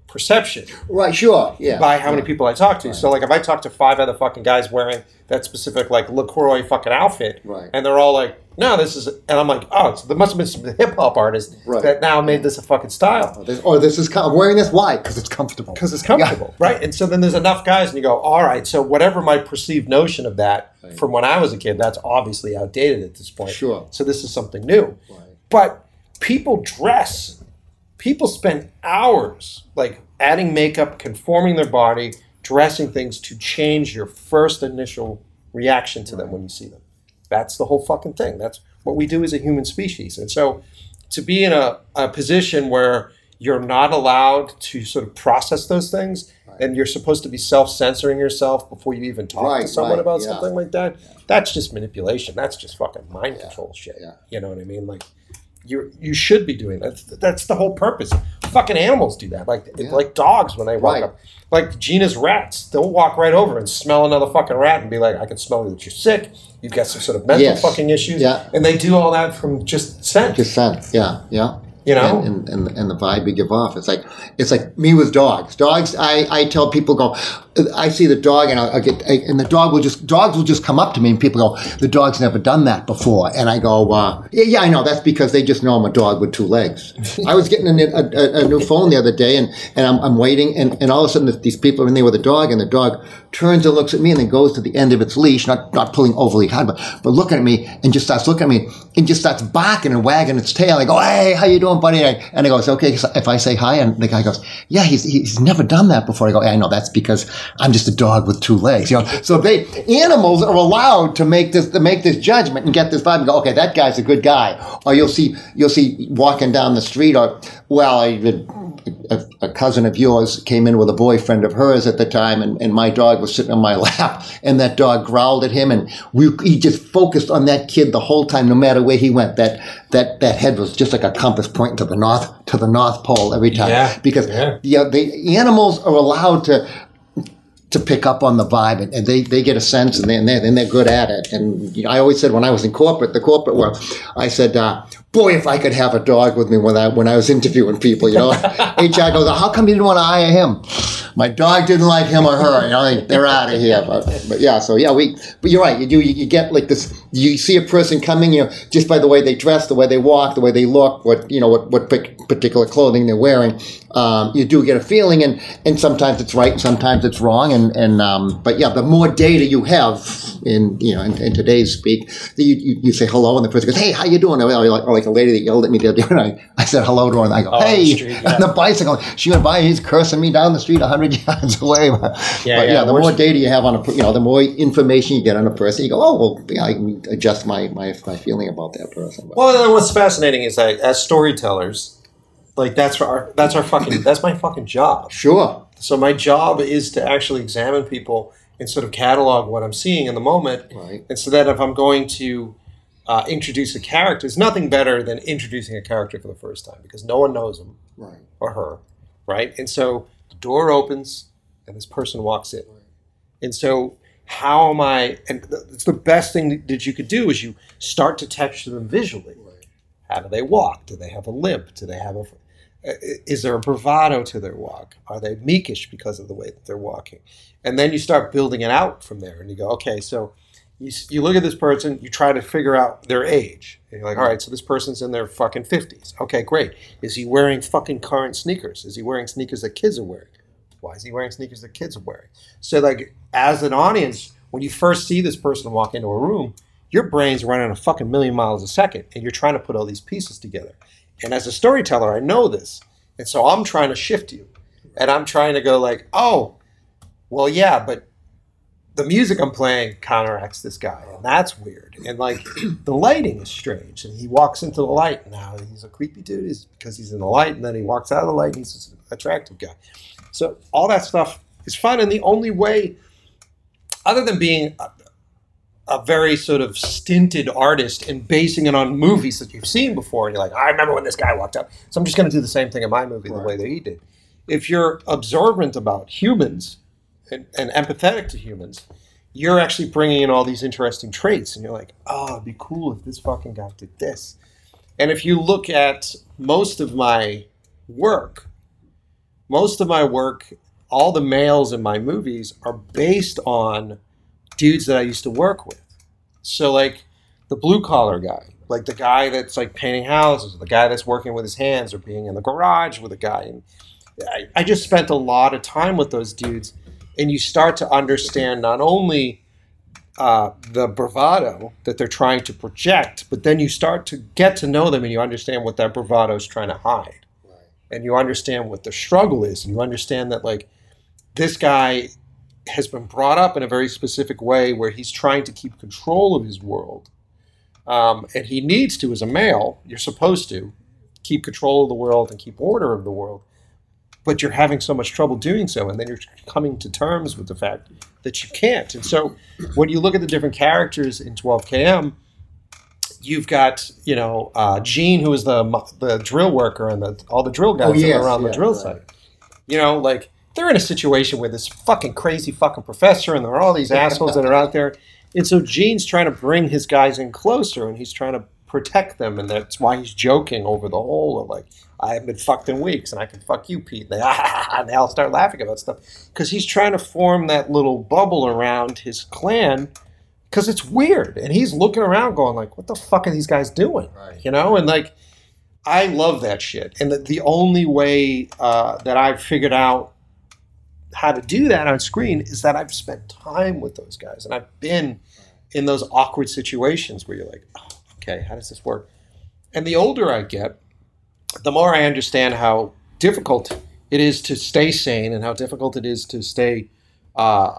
perception Right. Sure. Yeah. by how many people I talk to. So like if I talk to five other fucking guys wearing that specific like LaCroix fucking outfit, Right. and they're all like, "No, this is," and I'm like, "Oh, it's, there must have been some hip hop artist Right. that now made this a fucking style oh, This, or this is I'm wearing this. Why? Because it's comfortable. because it's comfortable, right?" And so then there's enough guys, and you go, "All right, so whatever my perceived notion of that from when I was a kid, that's obviously outdated at this point. Sure. So this is something new, Right. but people dress people spend hours like adding makeup conforming their body dressing things to change your first initial reaction to them when you see them that's the whole fucking thing. That's what we do as a human species. And so to be in a, a position where you're not allowed to sort of process those things and you're supposed to be self-censoring yourself before you even talk to someone right, about yeah. something like that that's just manipulation. That's just fucking mind control shit. yeah. you know what i mean? Like you you should be doing that. That's the whole purpose. Fucking animals do that. Like Yeah. like dogs when they walk Right. up. Like Gina's rats, they'll walk right over and smell another fucking rat and be like, "I can smell that you're sick. You've got some sort of mental Yes. fucking issues." Yeah. And they do all that from just scent. Just scent. Yeah. Yeah. You know? and, and, and, and the vibe you give off. It's like it's like me with dogs. Dogs, I, I tell people go, I see the dog and I, I get and the dog will just dogs will just come up to me and people go, the dog's never done that before, and I go, uh, yeah, yeah, I know that's because they just know I'm a dog with two legs. I was getting a, a, a new phone the other day and and I'm, I'm waiting and, and all of a sudden these people are in there with a dog and the dog turns and looks at me and then goes to the end of its leash, not not pulling overly hard, but but looking at me and just starts looking at me and just starts barking and wagging its tail. I go, hey, how you doing, buddy? And I, and I go, it's okay if I say hi. And the guy goes, yeah, he's he's never done that before. I go, yeah, I know that's because I'm just a dog with two legs. You know, so they animals are allowed to make this to make this judgment and get this vibe and go, okay, that guy's a good guy. Or you'll see you'll see walking down the street, or well, I a, a, cousin of yours came in with a boyfriend of hers at the time, and, and my dog was sitting on my lap, and that dog growled at him, and we, he just focused on that kid the whole time, no matter where he went. That that that head was just like a compass pointing to the north to the north pole every time, Yeah, because yeah. yeah, the animals are allowed to to pick up on the vibe and, and they, they get a sense and, they, and, they're, and they're good at it. And you know, I always said when I was in corporate, the corporate world, I said, uh, boy, if I could have a dog with me when I, when I was interviewing people, you know, HR goes, how come you didn't want to hire him? My dog didn't like him or her, you know, like, they're out of here. But, but yeah, so yeah, we, but you're right. You do, you, you get like this, you see a person coming, you know, just by the way they dress, the way they walk, the way they look, what, you know, what, what particular clothing they're wearing. Um, you do get a feeling and, and sometimes it's right and sometimes it's wrong. And, and, um, but yeah, the more data you have in, you know, in, in today's speak, you, you, you say hello and the person goes, Hey, how you doing? Or like, or like a lady that yelled at me the other day and I, said hello to her and I go, oh, on the Hey, street, yeah. the bicycle. She went by, he's cursing me down the street a hundred yards away. But Yeah, yeah, yeah, the more data you have on a, you know, the more information you get on a person, you go, oh, well, yeah, I can adjust my, my, my feeling about that person. But- Well, what's fascinating is that as storytellers, like that's our that's our fucking that's my fucking job. sure. So my job is to actually examine people and sort of catalog what I'm seeing in the moment, Right. and so that if I'm going to uh, introduce a character, it's nothing better than introducing a character for the first time because no one knows him Right. or her, right? And so the door opens and this person walks in, and so how am I? And it's the best thing that you could do is you start to texture them visually. How do they walk? Do they have a limp? Do they have a? Is there a bravado to their walk? Are they meekish because of the way that they're walking? And then you start building it out from there, and you go, okay, so you, you look at this person, you try to figure out their age. And you're like, all right, so this person's in their fucking fifties. Okay, great. Is he wearing fucking current sneakers? Is he wearing sneakers that kids are wearing? Why is he wearing sneakers that kids are wearing? So, like, as an audience, when you first see this person walk into a room, your brain's running a fucking million miles a second, and you're trying to put all these pieces together. And as a storyteller, I know this, and so I'm trying to shift you, and I'm trying to go like, oh, well, yeah, but the music I'm playing counteracts this guy, and that's weird. And like, the lighting is strange, and he walks into the light now. He's a creepy dude, is because he's in the light, and then he walks out of the light, and he's an attractive guy. So all that stuff is fun, and the only way, other than being a, a very sort of stinted artist and basing it on movies that you've seen before, and you're like, I remember when this guy walked up, so I'm just going to do the same thing in my movie the way that he did. If you're observant about humans and, and empathetic to humans, you're actually bringing in all these interesting traits, and you're like, oh, it'd be cool if this fucking guy did this. And if you look at most of my work, most of my work, all the males in my movies are based on dudes that I used to work with. So like the blue collar guy, like the guy that's like painting houses, the guy that's working with his hands or being in the garage with a guy. And I, I just spent a lot of time with those dudes, and you start to understand not only uh, the bravado that they're trying to project, but then you start to get to know them and you understand what that bravado is trying to hide. And you understand what the struggle is, and you understand that like this guy has been brought up in a very specific way where he's trying to keep control of his world. Um, and he needs to, as a male, you're supposed to keep control of the world and keep order of the world. But you're having so much trouble doing so. And then you're coming to terms with the fact that you can't. And so when you look at the different characters in 12KM, you've got, you know, uh, Gene, who is the, the drill worker and the, all the drill guys Oh, that yes, are around the drill right. site. You know, like they're in a situation where this fucking crazy fucking professor and there are all these assholes that are out there. And so Gene's trying to bring his guys in closer and he's trying to protect them. And that's why he's joking over the whole of like, I haven't been fucked in weeks and I can fuck you, Pete. And they, and they all start laughing about stuff because he's trying to form that little bubble around his clan because it's weird. And he's looking around going like, what the fuck are these guys doing? Right. You know? And like, I love that shit. And the, the only way uh, that I've figured out how to do that on screen is that I've spent time with those guys and I've been in those awkward situations where you're like, oh, okay, how does this work? And the older I get, the more I understand how difficult it is to stay sane and how difficult it is to stay uh,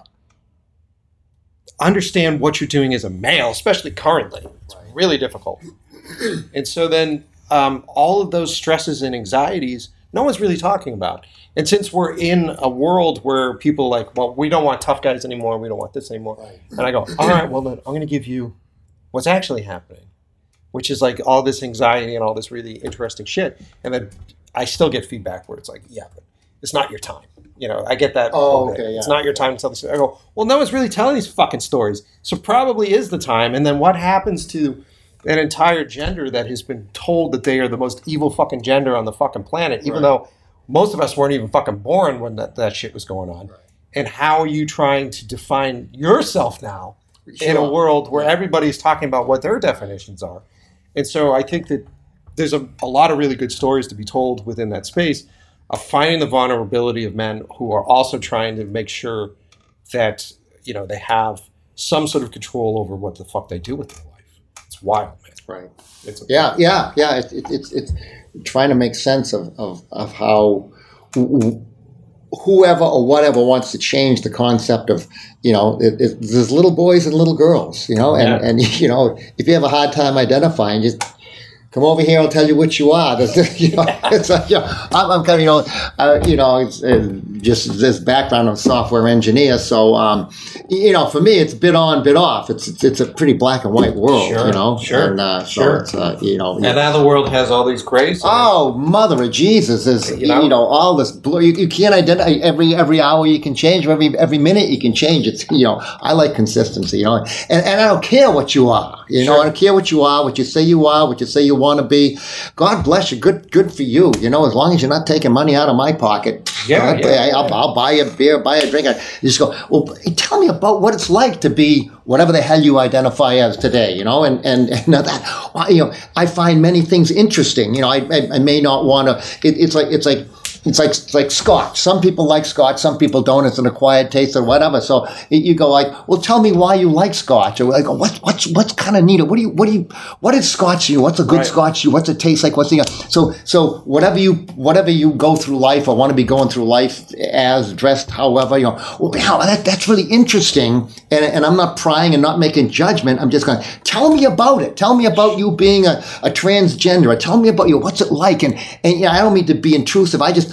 understand what you're doing as a male, especially currently. It's really difficult. and so then um, all of those stresses and anxieties, no one's really talking about. And since we're in a world where people are like, well, we don't want tough guys anymore, we don't want this anymore, and I go, all right, well then I'm going to give you what's actually happening, which is like all this anxiety and all this really interesting shit, and then I still get feedback where it's like, yeah, but it's not your time. You know, I get that. Oh, okay, It's not your time to tell the story. I go, well, no one's really telling these fucking stories, so probably is the time. And then what happens to an entire gender that has been told that they are the most evil fucking gender on the fucking planet, even Right. though most of us weren't even fucking born when that, that shit was going on. And how are you trying to define yourself now in a world where everybody's talking about what their definitions are? And so I think that there's a, a lot of really good stories to be told within that space of finding the vulnerability of men who are also trying to make sure that you know they have some sort of control over what the fuck they do with their life. It's wild, man. Right. It's Yeah, yeah, yeah. It, it, it's it's trying to make sense of of, of how whoever or whatever wants to change the concept of you know it, it, there's little boys and little girls, you know, and Yeah. and you know if you have a hard time identifying, just come over here. I'll tell you what you are. You know, it's like, you know, I'm, I'm kind of, you know, uh, you know, it's, uh, just this background of software engineer. So, um, you know, for me, it's bit on, bit off. It's it's, it's a pretty black and white world, Sure, you know. sure, And uh, so sure. it's, uh, you know, And now the world has all these grays. Oh, mother of Jesus! Is You you know? know, all this blue? You, you can't identify every every hour. You can change every every minute. You can change. It's you know. I like consistency. You know, and, and I don't care what you are. You know, I don't care what you are, what you say you are, what you say you want to be. God bless you. Good good for you. You know, as long as you're not taking money out of my pocket. Yeah, yeah, I'll, yeah. I'll buy a beer, buy a drink. I just go. Oh, well, tell me about what it's like to be whatever the hell you identify as today. You know, and and, and that. You know, I find many things interesting. You know, I I, I may not want to. It, it's like it's like. It's like it's like Scotch. Some people like Scotch, some people don't. It's an acquired taste or whatever. So it, you go like, well, tell me why you like Scotch, or like, what what's what's kind of neat? What do you what do you what is Scotch to you? What's a good Right. Scotch you? What's it taste like? What's the so so whatever you whatever you go through life or want to be going through life as dressed, however you know. Well, wow, that, that's really interesting. And, and I'm not prying and not making judgment. I'm just going. Tell me about it. Tell me about you being a, a transgender. Tell me about you. What's it like? And and yeah, I don't mean to be intrusive. I just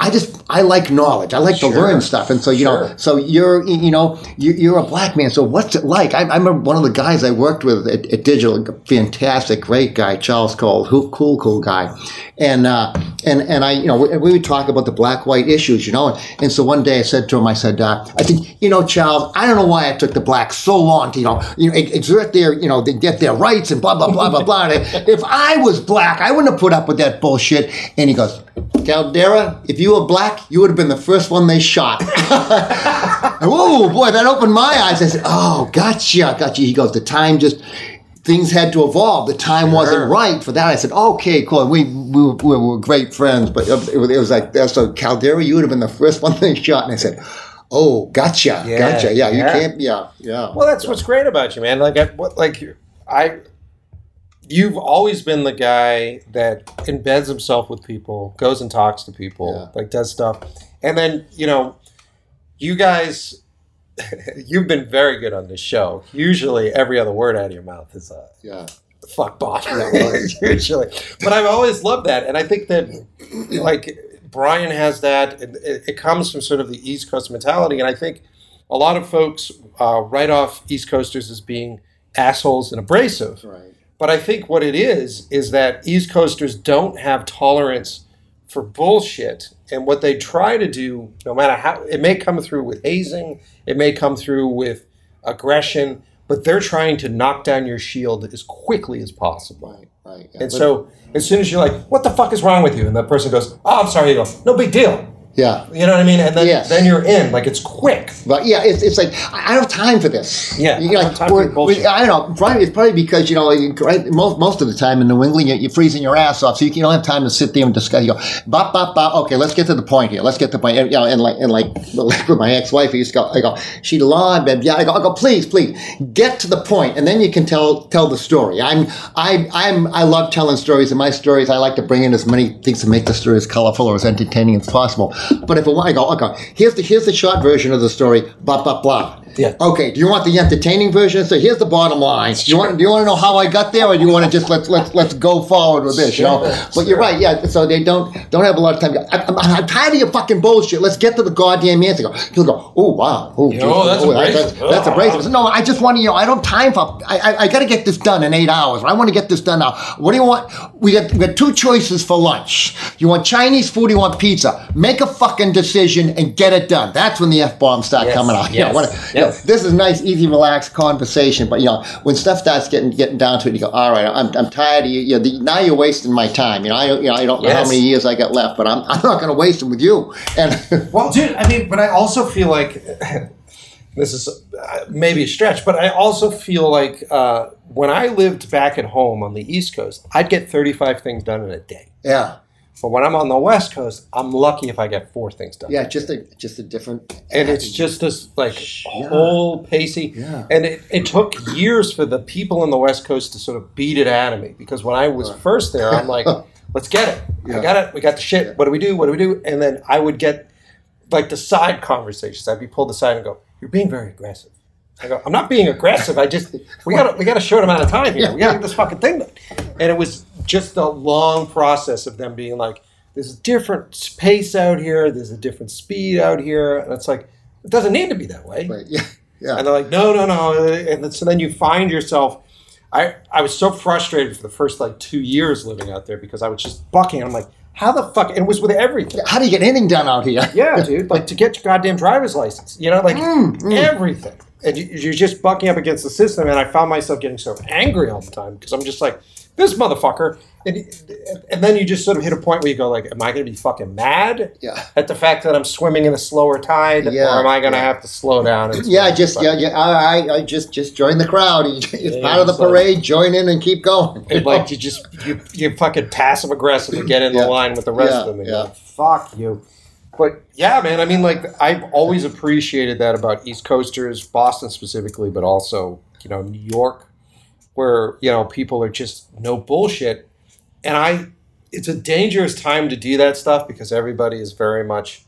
I just I like knowledge. I like to learn stuff. And so you know, so you're you know you, you're a black man. So what's it like? I, I remember one of the guys I worked with at, at Digital, fantastic, great guy, Charles Cole, who cool, cool guy, and uh, and and I you know we, we would talk about the black white issues, you know. And, and so one day I said to him, I said, uh, I said, you know, Charles, I don't know why I took the blacks so long to you know you know exert their you know they get their rights and blah blah blah blah blah. And if I was black, I wouldn't have put up with that bullshit. And he goes. Caldera, if you were black, you would have been the first one they shot. oh boy, that opened my eyes. I said, "Oh, gotcha, gotcha." He goes, "The time just things had to evolve. The time wasn't right for that." I said, "Okay, cool. We we, were- we were great friends, but it, was- it was like that. So Caldera, you would have been the first one they shot." And I said, "Oh, gotcha, Yeah, gotcha. Yeah, you can't. Yeah, yeah." Well, that's what's great about you, man. Like, I, what, like I, you've always been the guy that embeds himself with people, goes and talks to people, Yeah. like does stuff, and then you know, you guys, you've been very good on this show. Usually, every other word out of your mouth is a yeah. fuck. Yeah. Usually, but I've always loved that, and I think that like Brian has that. and It, it comes from sort of the East Coast mentality, and I think a lot of folks uh, write off East Coasters as being assholes and abrasive. Right. But I think what it is is that East Coasters don't have tolerance for bullshit. And what they try to do, no matter how, it may come through with hazing, it may come through with aggression, but they're trying to knock down your shield as quickly as possible. Right. Right. Yeah. And so as soon as you're like, what the fuck is wrong with you? And that person goes, oh, I'm sorry. You go, no big deal. Yeah. You know what I mean? And then, Yes. then you're in. Like it's quick. But yeah, it's, it's like I I don't have time for this. Yeah, you I don't time for we're- your bullshit. I don't know. Probably it's probably because you know right, most most of the time in New England you're, you're freezing your ass off, so you, you don't have time to sit there and discuss. You go, bop bop bop. Okay, let's get to the point here. Let's get to the point. And, you know, and like and like, like with my ex-wife, I used to go. I go, she lied, babe. Yeah, I go, I go. Please, please, get to the point, and then you can tell tell the story. I'm I I'm I love telling stories, and my stories I like to bring in as many things to make the story as colorful or as entertaining as possible. But if it, I go, okay, here's the here's the short version of the story, blah blah blah. Yeah. Okay. Do you want the entertaining version? So here's the bottom line. Do you want do you want to know how I got there, or do you want to just let's let's let's go forward with this? You know. Sure, But you're right. Yeah. So they don't don't have a lot of time. I, I'm, I'm tired of your fucking bullshit. Let's get to the goddamn answer. Go. He'll go. Oh wow. Oh, geez. that's Oh, abrasive. That's, that's abrasive. No, I just want to. You know, I don't have time for. I I, I got to get this done in eight hours. I want to get this done now. What do you want? We got we got two choices for lunch. You want Chinese food? You want pizza? Make a fucking decision and get it done. That's when the f bombs start Yes, coming out. You know, yes, when- you know, this is nice, easy, relaxed conversation. But you know, when stuff starts getting getting down to it, you go, all right, I'm, I'm tired of you. you know, the, now you're wasting my time. You know, I don't- you know I don't know how many years I got left, but I'm, I'm not going to waste them with you. And Well, dude, I mean, but I also feel like this is uh, maybe a stretch, but I also feel like uh, when I lived back at home on the East Coast, I'd get 35 things done in a day. yeah, But when I'm on the West Coast, I'm lucky if I get four things done. yeah, just a just a different. And it's just this like whole pacey. Yeah. And it, it took years for the people in the West Coast to sort of beat it out of me because when I was first there, I'm like, let's get it. Yeah. I got it. We got the shit. What do we do? What do we do? And then I would get like the side conversations. I'd be pulled aside and go, You're being very aggressive. I go, I'm not being aggressive. I just we got we got a short amount of time here. We got to get this fucking thing done. And it was just a long process of them being like, "There's a different pace out here. There's a different speed out here," and it's like it doesn't need to be that way. Right, yeah, yeah. And they're like, "No, no, no," and so then you find yourself. I I was so frustrated for the first like two years living out there because I was just bucking. I'm like, "How the fuck?" And it was with everything. How do you get anything done out here? Yeah, dude. Like to get your goddamn driver's license, you know, like Mm, everything. And you, you're just bucking up against the system. And I found myself getting so angry all the time because I'm just like, this motherfucker. And, and then you just sort of hit a point where you go, like, am I going to be fucking mad Yeah. at the fact that I'm swimming in a slower tide, Yeah, or am I going to yeah. have to slow down? And Yeah, just yeah, yeah. I, I, I just just join the crowd. It's Yeah, part of the parade. Join in and keep going. It's like you just you you fucking passive aggressive to get in the line with the rest of them. And yeah. like, Fuck you. But yeah, man. I mean, like I've always appreciated that about East Coasters, Boston specifically, but also you know New York, where you know people are just no bullshit, and I. It's a dangerous time to do that stuff because everybody is very much.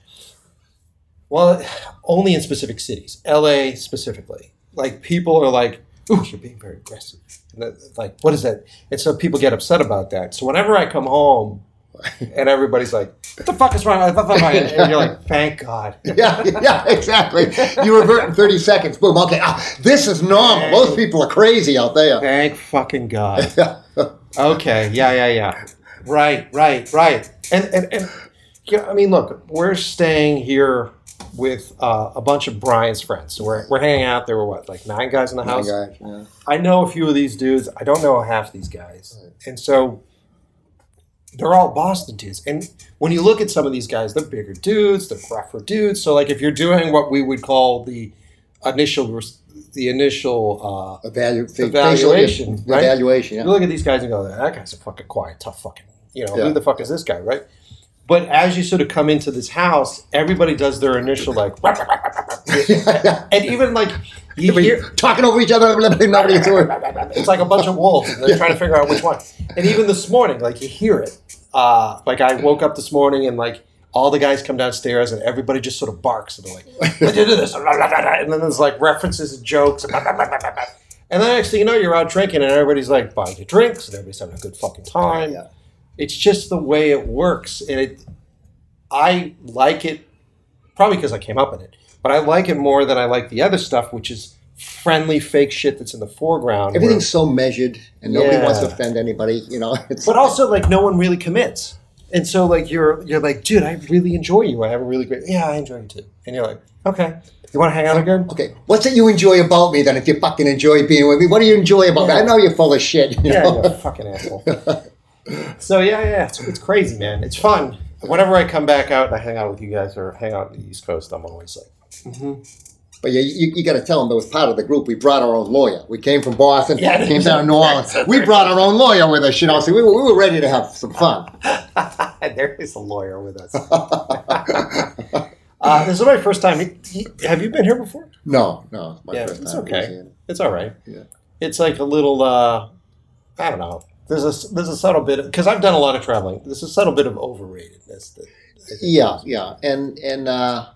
Well, only in specific cities, LA specifically. Like people are like, "Ooh, you're being very aggressive." That, like, what is that? And so people get upset about that. So whenever I come home, and everybody's like, "What the fuck is wrong?" And you're like, "Thank God." yeah, yeah, exactly. You revert in thirty seconds. Boom. Okay, ah, this is normal. Most people are crazy out there. Thank fucking God. Okay. Yeah. Yeah. Yeah. Right. Right. Right. And and and yeah. I mean, look, we're staying here with uh, a bunch of Brian's friends. So we're we're hanging out. There were what, like nine guys in the My house. guy, yeah. I know a few of these dudes. I don't know half these guys, and so they're all Boston dudes. And when you look at some of these guys, they're bigger dudes, they're rougher dudes. So like if you're doing what we would call the initial the initial uh, Evalu- Evaluation, right? Evaluation. you look at these guys and go, that guy's a fucking quiet, tough fucking, you know, Yeah. who the fuck is this guy, right? But as you sort of come into this house, everybody does their initial like, and even like you hear, Talking over each other. Nobody gets word. it's like a bunch of wolves, they're trying to figure out which one. And even this morning, like you hear it. Uh, like I woke up this morning and like all the guys come downstairs and everybody just sort of barks and they're like, "Let's do this," and then there's like references and jokes. And then next thing you know, you're out drinking and everybody's like buying you drinks and everybody's having a good fucking time. Yeah. It's just the way it works, and it. I like it, probably because I came up in it, but I like it more than I like the other stuff, which is friendly fake shit that's in the foreground. where- Everything's so measured, and nobody wants to offend anybody. You know. It's, but also like no one really commits. And so like you're you're like, dude, I really enjoy you. I have a really great yeah, I enjoy you too. And you're like, okay, you want to hang out again? Okay, what's it you enjoy about me then? If you fucking enjoy being with me, what do you enjoy about me? I know you're full of shit. You Yeah, know? you're a fucking asshole. so yeah, yeah, it's, it's crazy, man. It's fun. Whenever I come back out and I hang out with you guys or hang out on the East Coast, I'm always like, But yeah, you, you got to tell them that was part of the group. We brought our own lawyer. We came from Boston, Yeah, came down to New Orleans. We brought our own lawyer with us. You know, so we were, we were ready to have some fun. there is a lawyer with us. uh, this is my first time. Have you been here before? No, no, Yeah, it's okay. it. It's all right. Yeah. It's like a little, uh, I don't know. There's a there's a subtle bit because I've done a lot of traveling. There's a subtle bit of overratedness. That, Yeah, yeah, and and uh,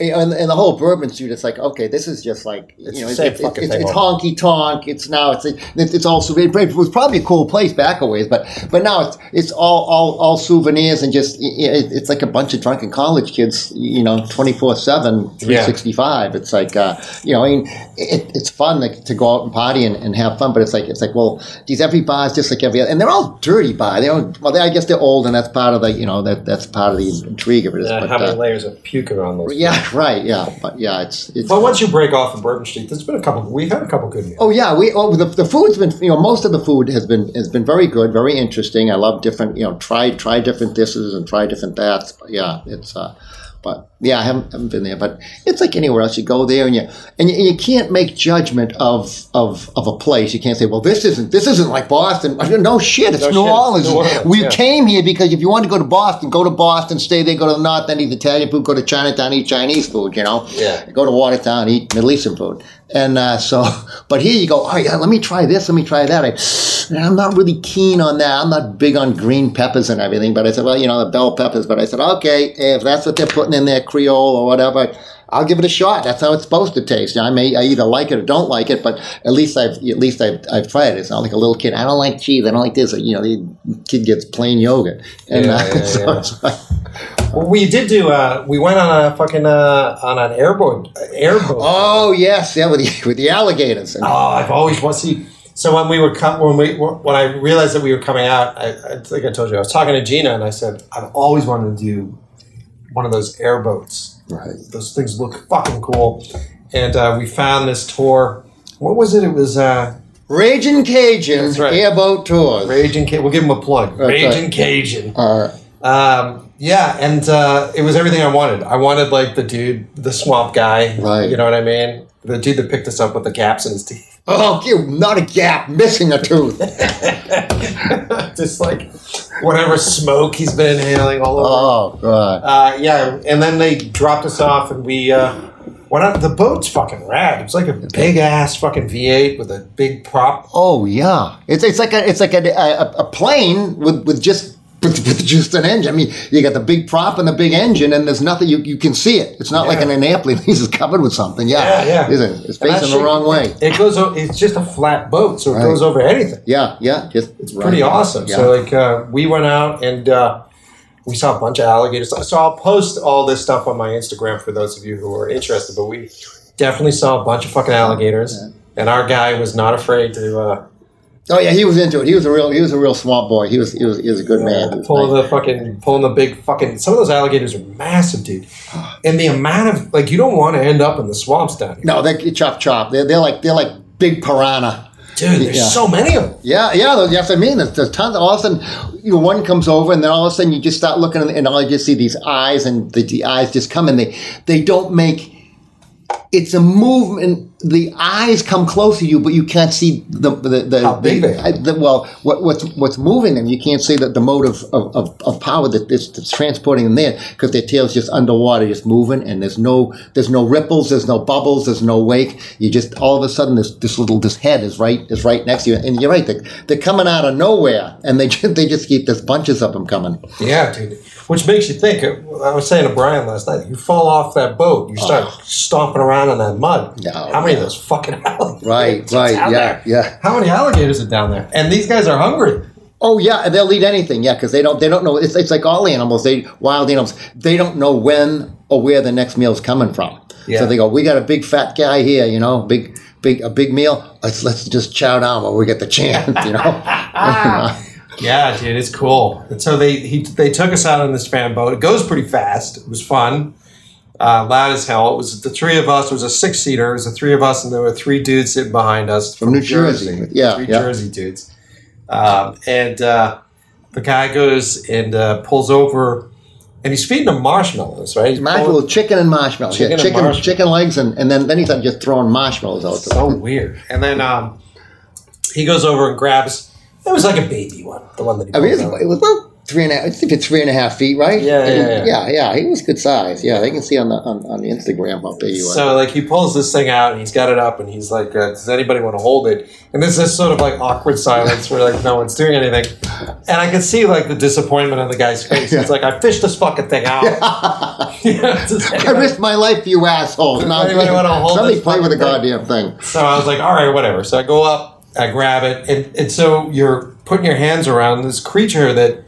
and, and the whole bourbon suit. It's like okay, this is just like It's you know, it's, it's, it's, it's honky tonk. It's now it's it's, it's also it, it was probably a cool place back a ways, but but now it's it's all all, all souvenirs and just it, it's like a bunch of drunken college kids, you know, twenty four seven, three sixty five. It's like uh, you know, I mean, it, it's fun like, to go out and party and, and have fun, but it's like it's like well, these every bar is just like every other, and they're all dirty bar. They don't well, they, I guess they're old, and that's part of the you know that that's part of the intrigue of it. is, Yeah, but, how many uh, layers of puke are on those? yeah, right. Yeah, but yeah, it's it's. But once you break off of Bourbon Street, there's been a couple. We've had a couple good meals. Oh yeah, we oh the, the food's been you know most of the food has been has been very good, very interesting. I love different you know try try different dishes and try different that's. But yeah, it's uh, but yeah, I haven't, haven't been there, but it's like anywhere else. You go there and you and you, and you can't make judgment of of of a place. You can't say, well, this isn't this isn't like Boston. No shit, it's No New, shit, Orleans. New Orleans, We yeah. came here because if you want to go to Boston, go to Boston, stay there, go to the North End, eat Italian food, go to Chinatown, eat Chinese food. You know, Yeah. go to Watertown, eat Middle Eastern food. And uh, so, but here you go, oh yeah, let me try this, let me try that. I, I'm not really keen on that. I'm not big on green peppers and everything, but I said, well, you know, the bell peppers. But I said, okay, if that's what they're putting in their Creole or whatever, I'll give it a shot. That's how it's supposed to taste. I may I either like it or don't like it, but at least I've at least I've, I've tried it. It's not like a little kid. I don't like cheese. I don't like this. You know, the kid gets plain yogurt, and Yeah, uh, yeah, so yeah. like, Well, we did do. Uh, we went on a fucking uh, on an airboat. Airboat. oh yes, yeah, with the with the alligators. And, Oh, I've always wanted to see. So when we were com- when we when I realized that we were coming out, I, I think I told you I was talking to Gina and I said I've always wanted to do one of those airboats. Right. Those things look fucking cool, and uh, we found this tour. What was it? It was uh, Raging Cajun That's right. Airboat Tours. Raging. Ca- we'll give him a plug. That's Raging right. Cajun. Uh, Um, yeah, and uh, it was everything I wanted. I wanted like the dude, the swamp guy. Right. You know what I mean? The dude that picked us up with the caps in his teeth. Oh, you not a gap, missing a tooth. Just like whatever smoke he's been inhaling all over. Oh God. Uh, yeah, and then they dropped us off, and we uh, went out. The boat's fucking rad. It's like a big ass fucking V8 with a big prop. Oh yeah. It's it's like a it's like a a, a plane with with just. With, with just an engine. I mean, you got the big prop and the big engine, and there's nothing you, you can see it. It's not like Yeah. in an airplane; it's just covered with something. Yeah, Yeah, yeah. It's, it's And that facing the wrong way. It goes. It's just a flat boat, so it Right. goes over anything. Yeah, yeah. Just It's pretty awesome. Yeah. So like uh, we went out and uh, we saw a bunch of alligators. So I'll post all this stuff on my Instagram for those of you who are interested. But we definitely saw a bunch of fucking alligators, and our guy was not afraid to uh, oh yeah, he was into it. He was a real he was a real swamp boy. He was he was he was a good man. He was pull nice. the fucking pulling the big fucking. Some of those alligators are massive, dude. And the amount of like you don't want to end up in the swamps down here, No, they chop chop. They're, they're like they're like big piranha. dude. There's Yeah. so many of them. Yeah, yeah, that's what I mean. There's, there's tons. All of a sudden, you know, one comes over, and then all of a sudden, you just start looking, and all you just see these eyes, and the, the eyes just come, and they they don't make. It's a movement. The eyes come close to you, but you can't see the the, the, How big the, they the- well, what, what's what's moving them? You can't see the, the mode of, of, of, power that is that's transporting them there because their tail's just underwater, just moving, and there's no there's no ripples, there's no bubbles, there's no wake. You just all of a sudden this this little this head is right is right next to you, and you're right. They're, they're coming out of nowhere, and they just, they just keep there's bunches of them coming. Yeah, dude. Which makes you think. I was saying to Brian last night. You fall off that boat, you start oh. stomping around in that mud. No, How many yeah. of those fucking alligators? Right, right, yeah, there? yeah. How many alligators are down there? And these guys are hungry. Oh yeah, and they'll eat anything. Yeah, because they don't they don't know. It's, it's like all animals. They wild animals. They don't know when or where the next meal's coming from. Yeah. So they go, we got a big fat guy here. You know, big big a big meal. Let's let's just chow down while we get the chance. You know. Yeah, dude, it's cool. And so they he, they took us out on this fan boat. It goes pretty fast. It was fun, uh, loud as hell. It was the three of us. It was a six seater. It was the three of us, and there were three dudes sitting behind us From New Jersey. Yeah, three yeah. Jersey dudes. Um, and uh, the guy goes and uh, pulls over, and he's feeding them marshmallows, right? He's Marshmallow, pulling- chicken and marshmallows. Chicken yeah, and chicken, marshmallows. chicken legs, and, and then then he's just throwing marshmallows out. there. so weird. And then um, he goes over and grabs. It was like a baby one, the one that he. I mean, pulls it's, out. it was about three and a, I think it's three and a half feet, right? Yeah, yeah, yeah. yeah, yeah. He was good size. Yeah, they can see on the on, on the Instagram how big he was. So like he pulls this thing out and he's got it up and he's like, uh, "Does anybody want to hold it?" And there's this sort of like awkward silence where like no one's doing anything, and I can see like the disappointment on the guy's face. He's like, "I fished this fucking thing out." You know, I risked my life for you assholes. Now Anybody wanna hold somebody play with the goddamn thing. So I was like, all right, whatever. So I go up, I grab it, and, and so you're putting your hands around this creature that,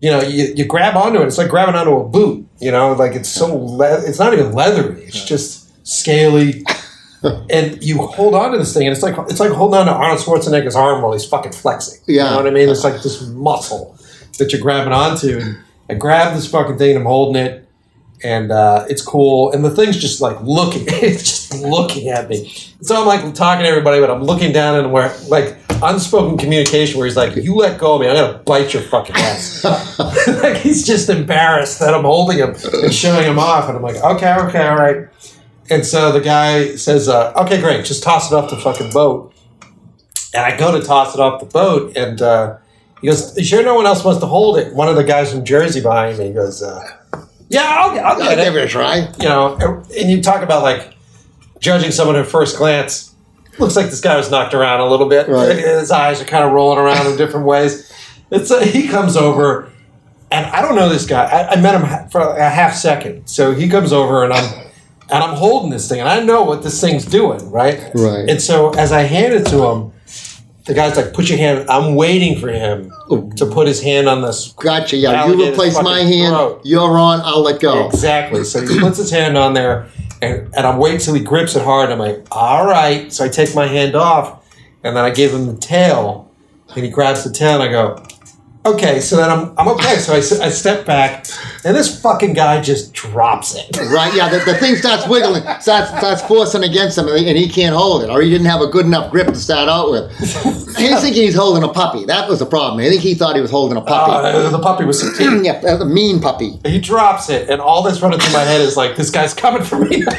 you know, you, you grab onto it. It's like grabbing onto a boot, you know, like it's so, le- it's not even leathery. It's just scaly. and you hold on to this thing, and it's like it's like holding on to Arnold Schwarzenegger's arm while he's fucking flexing. You Yeah. know what I mean? It's like this muscle that you're grabbing onto. And I grab this fucking thing, and I'm holding it, and uh, it's cool. And the thing's just like looking, it's just looking at me. So I'm like talking to everybody, but I'm looking down and where like unspoken communication where he's like, "You let go of me, I'm gonna bite your fucking ass." like he's just embarrassed that I'm holding him and showing him off, and I'm like, "Okay, okay, all right." And so the guy says, uh, "Okay, great, just toss it off the fucking boat." And I go to toss it off the boat, and uh, he goes, "You sure no one else wants to hold it?" One of the guys from Jersey behind me goes, uh, "Yeah, I'll, I'll give it." a try. You know, and you talk about like judging someone at first glance. Looks like this guy was knocked around a little bit. Right. His eyes are kind of rolling around in different ways. It's uh, he comes over, and I don't know this guy. I, I met him for a half second. So he comes over, and I'm and I'm holding this thing, and I know what this thing's doing, right? Right. And so as I hand it to him, the guy's like, "Put your hand." I'm waiting for him to put his hand on this. Gotcha. Yeah, you replace my hand. throat. You're on. I'll let go. Exactly. So he puts his hand on there, and, and I'm waiting till he grips it hard. I'm like, all right. So I take my hand off, and then I give him the tail, and he grabs the tail, and I go, okay. So then I'm, I'm okay. So I, I step back, and this fucking guy just drops it. Right, yeah, the, the thing starts wiggling, starts, starts forcing against him, and he, can't hold it, or he didn't have a good enough grip to start out with. He's thinking he's holding a puppy. That was the problem. I think he thought he was holding a puppy. Uh, the puppy was 16. yeah, a mean puppy. He drops it, and all that's running through my head is like, this guy's coming for me.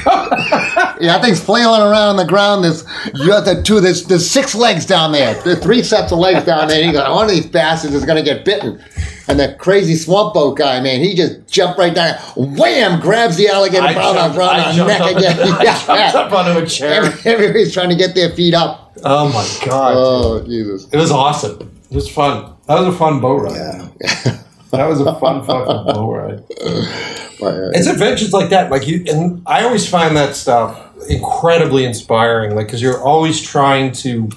Yeah, that thing's flailing around on the ground. There's you have the two. There's there's six legs down there. There's three sets of legs down there. And he goes, one of these bastards is gonna get bitten. And the crazy swamp boat guy, man, he just jumped right down. Wham! Grabs the alligator I around, jumped, around I neck up, again. I Yeah, jumped up onto a chair. Everybody's trying to get their feet up. Oh my god. Oh Jesus! It was awesome. It was fun. That was a fun boat ride. Yeah. That was a fun fucking boat ride. But, uh, It's adventures like that. Like you, and I always find that stuff incredibly inspiring. Like because you're always trying to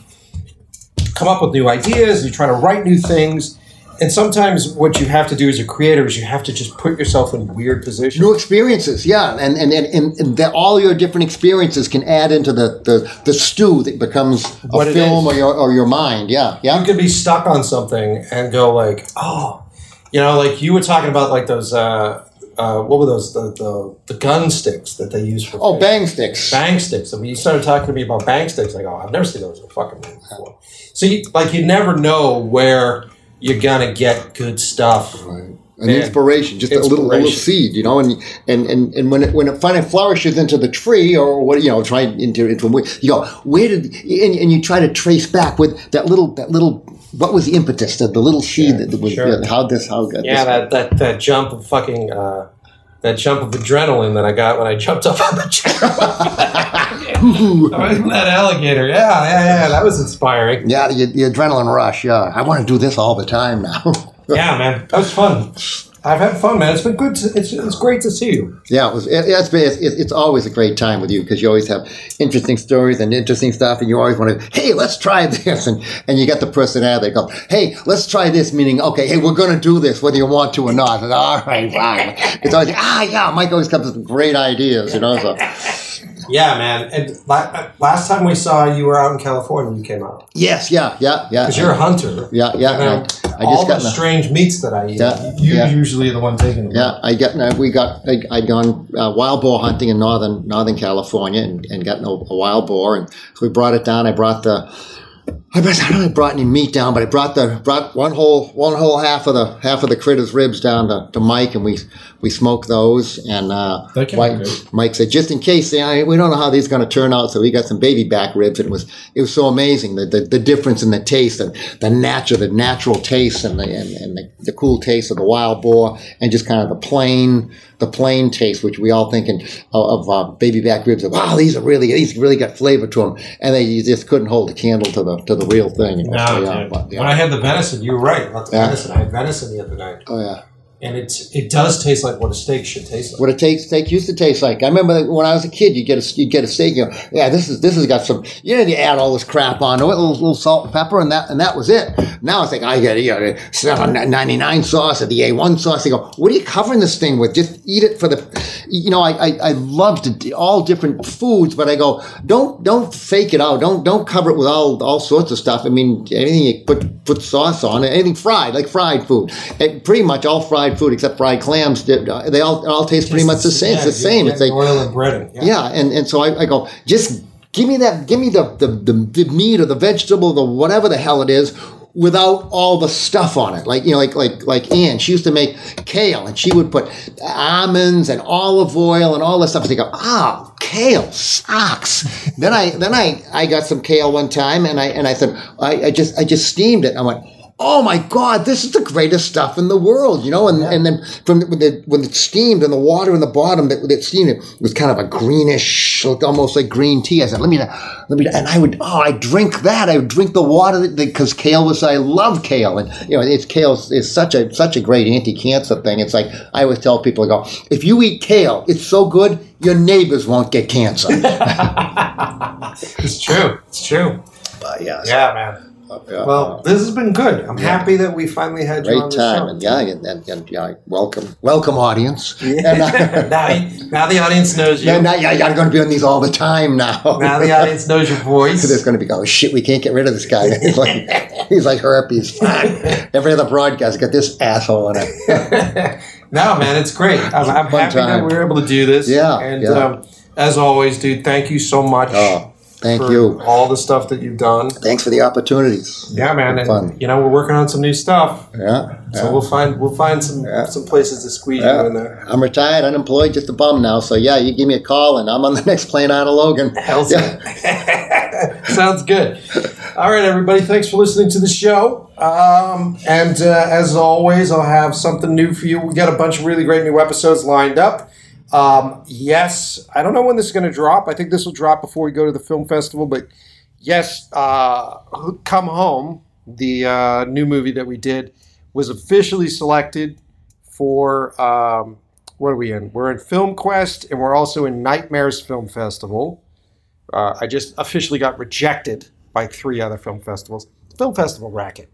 come up with new ideas. You're trying to write new things. And sometimes what you have to do as a creator is you have to just put yourself in weird positions. New experiences, yeah, and and and, and, and that all your different experiences can add into the, the, the stew that becomes a What film or your or your mind, yeah, you yeah, could be stuck on something and go like, oh, you know, like you were talking about like those, uh, uh, what were those, the, the, the gun sticks that they use for Oh, bang sticks, bang sticks. I mean, you started talking to me about bang sticks. I go, I've never seen those in a fucking movie before. So, you, like, you never know where you're gonna get good stuff. Right. An inspiration, just a little, little seed, you know, and and and, and when it when it finally flourishes into the tree or what you know, try into into a, you go, where did and, and you try to trace back with that little that little what was the impetus, the, the little seed that was sure. how this how got Yeah, this, that that that jump of fucking. Uh, that jump of adrenaline that I got when I jumped up on the chair. that alligator, yeah, yeah, yeah, that was inspiring. yeah, the, the adrenaline rush, yeah. I want to do this all the time now. Yeah, man, that was fun. I've had fun, man. It's been good. To, it's it's great to see you. Yeah, it was, it, it's, been- it's, it's always a great time with you because you always have interesting stories and interesting stuff, and you always want to, hey, let's try this, and and you got the personality. They go, hey, let's try this, meaning, okay, hey, we're going to do this whether you want to or not. And, All right, fine. It's always, ah, yeah, Mike always comes with great ideas, you know. So Yeah, man. And last time we saw you were out in California, you came out yes, yeah, yeah, yeah, because you're a hunter. yeah, yeah. I, all just the got in a- strange meats that I eat. Yeah, you yeah. usually are the one taking them. Yeah, I got. We got. I, I'd gone uh, wild boar hunting in northern Northern California and, and gotten a, a wild boar, and so we brought it down. I brought the I bet I don't know if I brought any meat down, but I brought the brought one whole one whole half of the half of the critter's ribs down to, to Mike, and we we smoked those. And uh, That can be Mike. Mike said, just in case, you know, we don't know how these are going to turn out, so we got some baby back ribs, and it was it was so amazing the the, the difference in the taste and the natural the natural taste and the and, and the, the cool taste of the wild boar, and just kind of the plain the plain taste, which we all thinking of, of uh, baby back ribs. Wow, these are really these really got flavor to them, and they you just couldn't hold a candle to the to the real thing. you know, No, oh, yeah, but, yeah. When I had the venison, you were right about the Yeah. venison. I had venison the other night, Oh yeah. and it's it does taste like what a steak should taste like. What a take, steak used to taste like. I remember when I was a kid, you get a you get a steak. You go, yeah, this is this has got some. You know, you add all this crap onto it, a little, little salt and pepper, and that and that was it. Now I think I get you know, ninety nine sauce or the A one sauce. They go, what are you covering this thing with? Just eat it for the. You know, I I, I love to all different foods, but I go, don't don't fake it out. Don't don't cover it with all all sorts of stuff. I mean, anything you put put sauce on, anything fried like fried food, and pretty much all fried food except fried clams. They they all all taste pretty much the same. It's the same. It's like oil and breading. yeah, and, and so I, I go, just give me that, give me the, the, the, the meat or the vegetable, the whatever the hell it is, without all the stuff on it. Like, you know, like, like, like Ann, she used to make kale and she would put almonds and olive oil and all this stuff. And they go, ah, kale sucks. then I, then I, I got some kale one time and I, and I said, I, I just, I just steamed it. I went, Oh my God! This is the greatest stuff in the world, you know. And and then from the, when, the, when it's steamed and the water in the bottom that it steamed, it was kind of a greenish, looked almost like green tea. I said, "Let me, let me," and I would, oh, I drink that. I would drink the water because kale was. I love kale, and you know, it's kale is such a such a great anti-cancer thing. It's like I always tell people, I go, if you eat kale, it's so good, your neighbors won't get cancer. It's true. It's true. but yeah, Yeah, man. Yeah. Well, this has been good. I'm happy that we finally had you on Great the time, show. and yeah, and, and, and yeah, welcome, welcome, audience. And, uh, now, now the audience knows you. Yeah, now, yeah, you're going to be on these all the time now. Now the audience knows your voice. There's going to be going, shit, we can't get rid of this guy. He's like, he's like herpes. Fuck. Every other broadcast, got this asshole in it. no, man, it's great. I'm, I'm Fun happy that time. we were able to do this. Yeah, And yeah. Um, as always, dude, thank you so much Oh, thank for you. all the stuff that you've done. Thanks for the opportunities. Yeah, man. And, Fun. you know, we're working on some new stuff. Yeah. So yeah. we'll find we'll find some Yeah. some places to squeeze Yeah. you in there. I'm retired, unemployed, just a bum now. So yeah, you give me a call, and I'm on the next plane out of Logan. Hell's Yeah. Sounds good. All right, everybody. Thanks for listening to the show. Um, and uh, as always, I'll have something new for you. We got a bunch of really great new episodes lined up. Um, yes, I don't know when this is going to drop. I think this will drop before we go to the film festival. But yes, uh, Come Home, the uh, new movie that we did, was officially selected for. Um, what are we in? We're in FilmQuest, and we're also in Nightmares Film Festival. Uh, I just officially got rejected by three other film festivals. Film festival racket.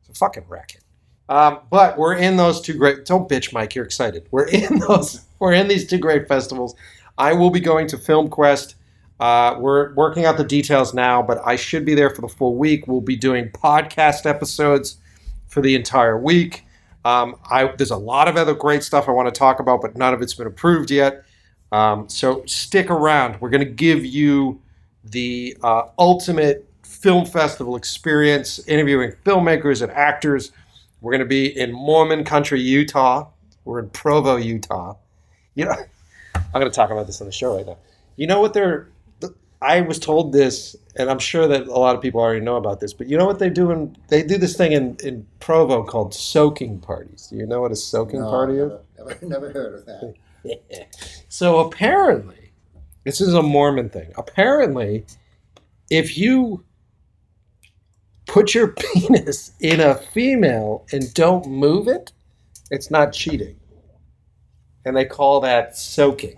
It's a fucking racket. Um, but we're in those two great. Don't bitch, Mike. You're excited. We're in those. We're in these two great festivals. I will be going to FilmQuest. Uh, we're working out the details now, but I should be there for the full week. We'll be doing podcast episodes for the entire week. Um, I, there's a lot of other great stuff I want to talk about, but none of it's been approved yet. Um, so stick around. We're going to give you the uh, ultimate film festival experience, interviewing filmmakers and actors. We're going to be in Mormon country, Utah. We're in Provo, Utah. You know, I'm going to talk about this on the show right now. You know what they're? I was told this, and I'm sure that a lot of people already know about this. But you know what they do? In, they do this thing in, in Provo called soaking parties. Do you know what a soaking No, party is? never, never, never heard of that. So apparently, this is a Mormon thing. Apparently, if you put your penis in a female and don't move it, it's not cheating. And they call that soaking.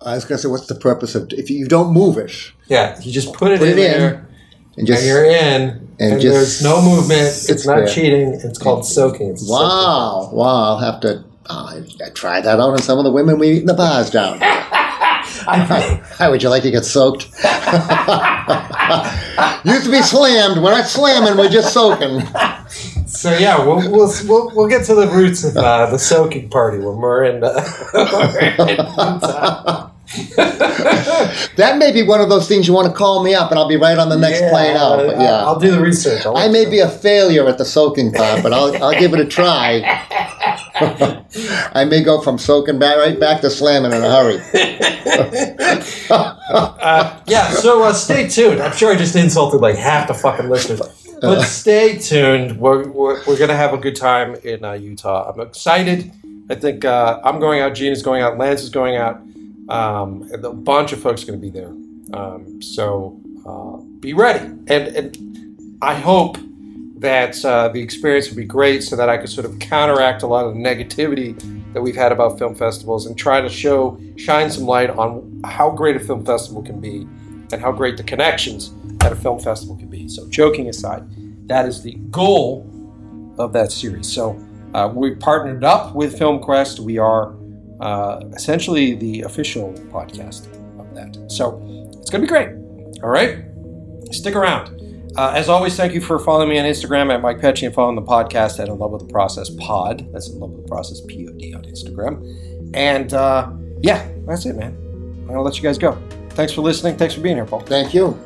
I was going to say, what's the purpose of if you don't move it Yeah, you just put it Put in it in, there and just and you're in, and, just there's no movement. It's not there. cheating. It's called soaking. It's soaking. wow, wow, I'll have to. Oh, I, I that out on some of the women we meet in the bars down. How would you like to get soaked? Used to be slammed. We're not slamming. We're just soaking. So yeah, we'll, we'll we'll we'll get to the roots of uh, the soaking party when we're in. Uh, we're in Utah. that may be one of those things you want to call me up, and I'll be right on the next plane out. But yeah, I'll do the research. I'll I may be a failure at the soaking part, but I'll, I'll give it a try. I may go from soaking back right back to slamming in a hurry. yeah, so uh, stay tuned. I'm sure I just insulted like half the fucking listeners. But stay tuned. We're, we're, we're going to have a good time in uh, Utah. I'm excited. I think uh, I'm going out, Gene is going out, Lance is going out. Um, and a bunch of folks are going to be there. Um, so uh, be ready. And, and I hope that uh, the experience will be great so that I could sort of counteract a lot of the negativity that we've had about film festivals and try to show, shine some light on how great a film festival can be and how great the connections at a film festival can be. So, joking aside, that is the goal of that series. So, uh, we partnered up with FilmQuest. We are uh, essentially the official podcast of that. So, it's going to be great. All right? Stick around. Uh, as always, thank you for following me on Instagram at Mike Pecci and following the podcast at In Love with the Process Pod. That's In Love with the Process P O D on Instagram. And uh, yeah, that's it, man. I'm going to let you guys go. Thanks for listening. Thanks for being here, Paul. Thank you.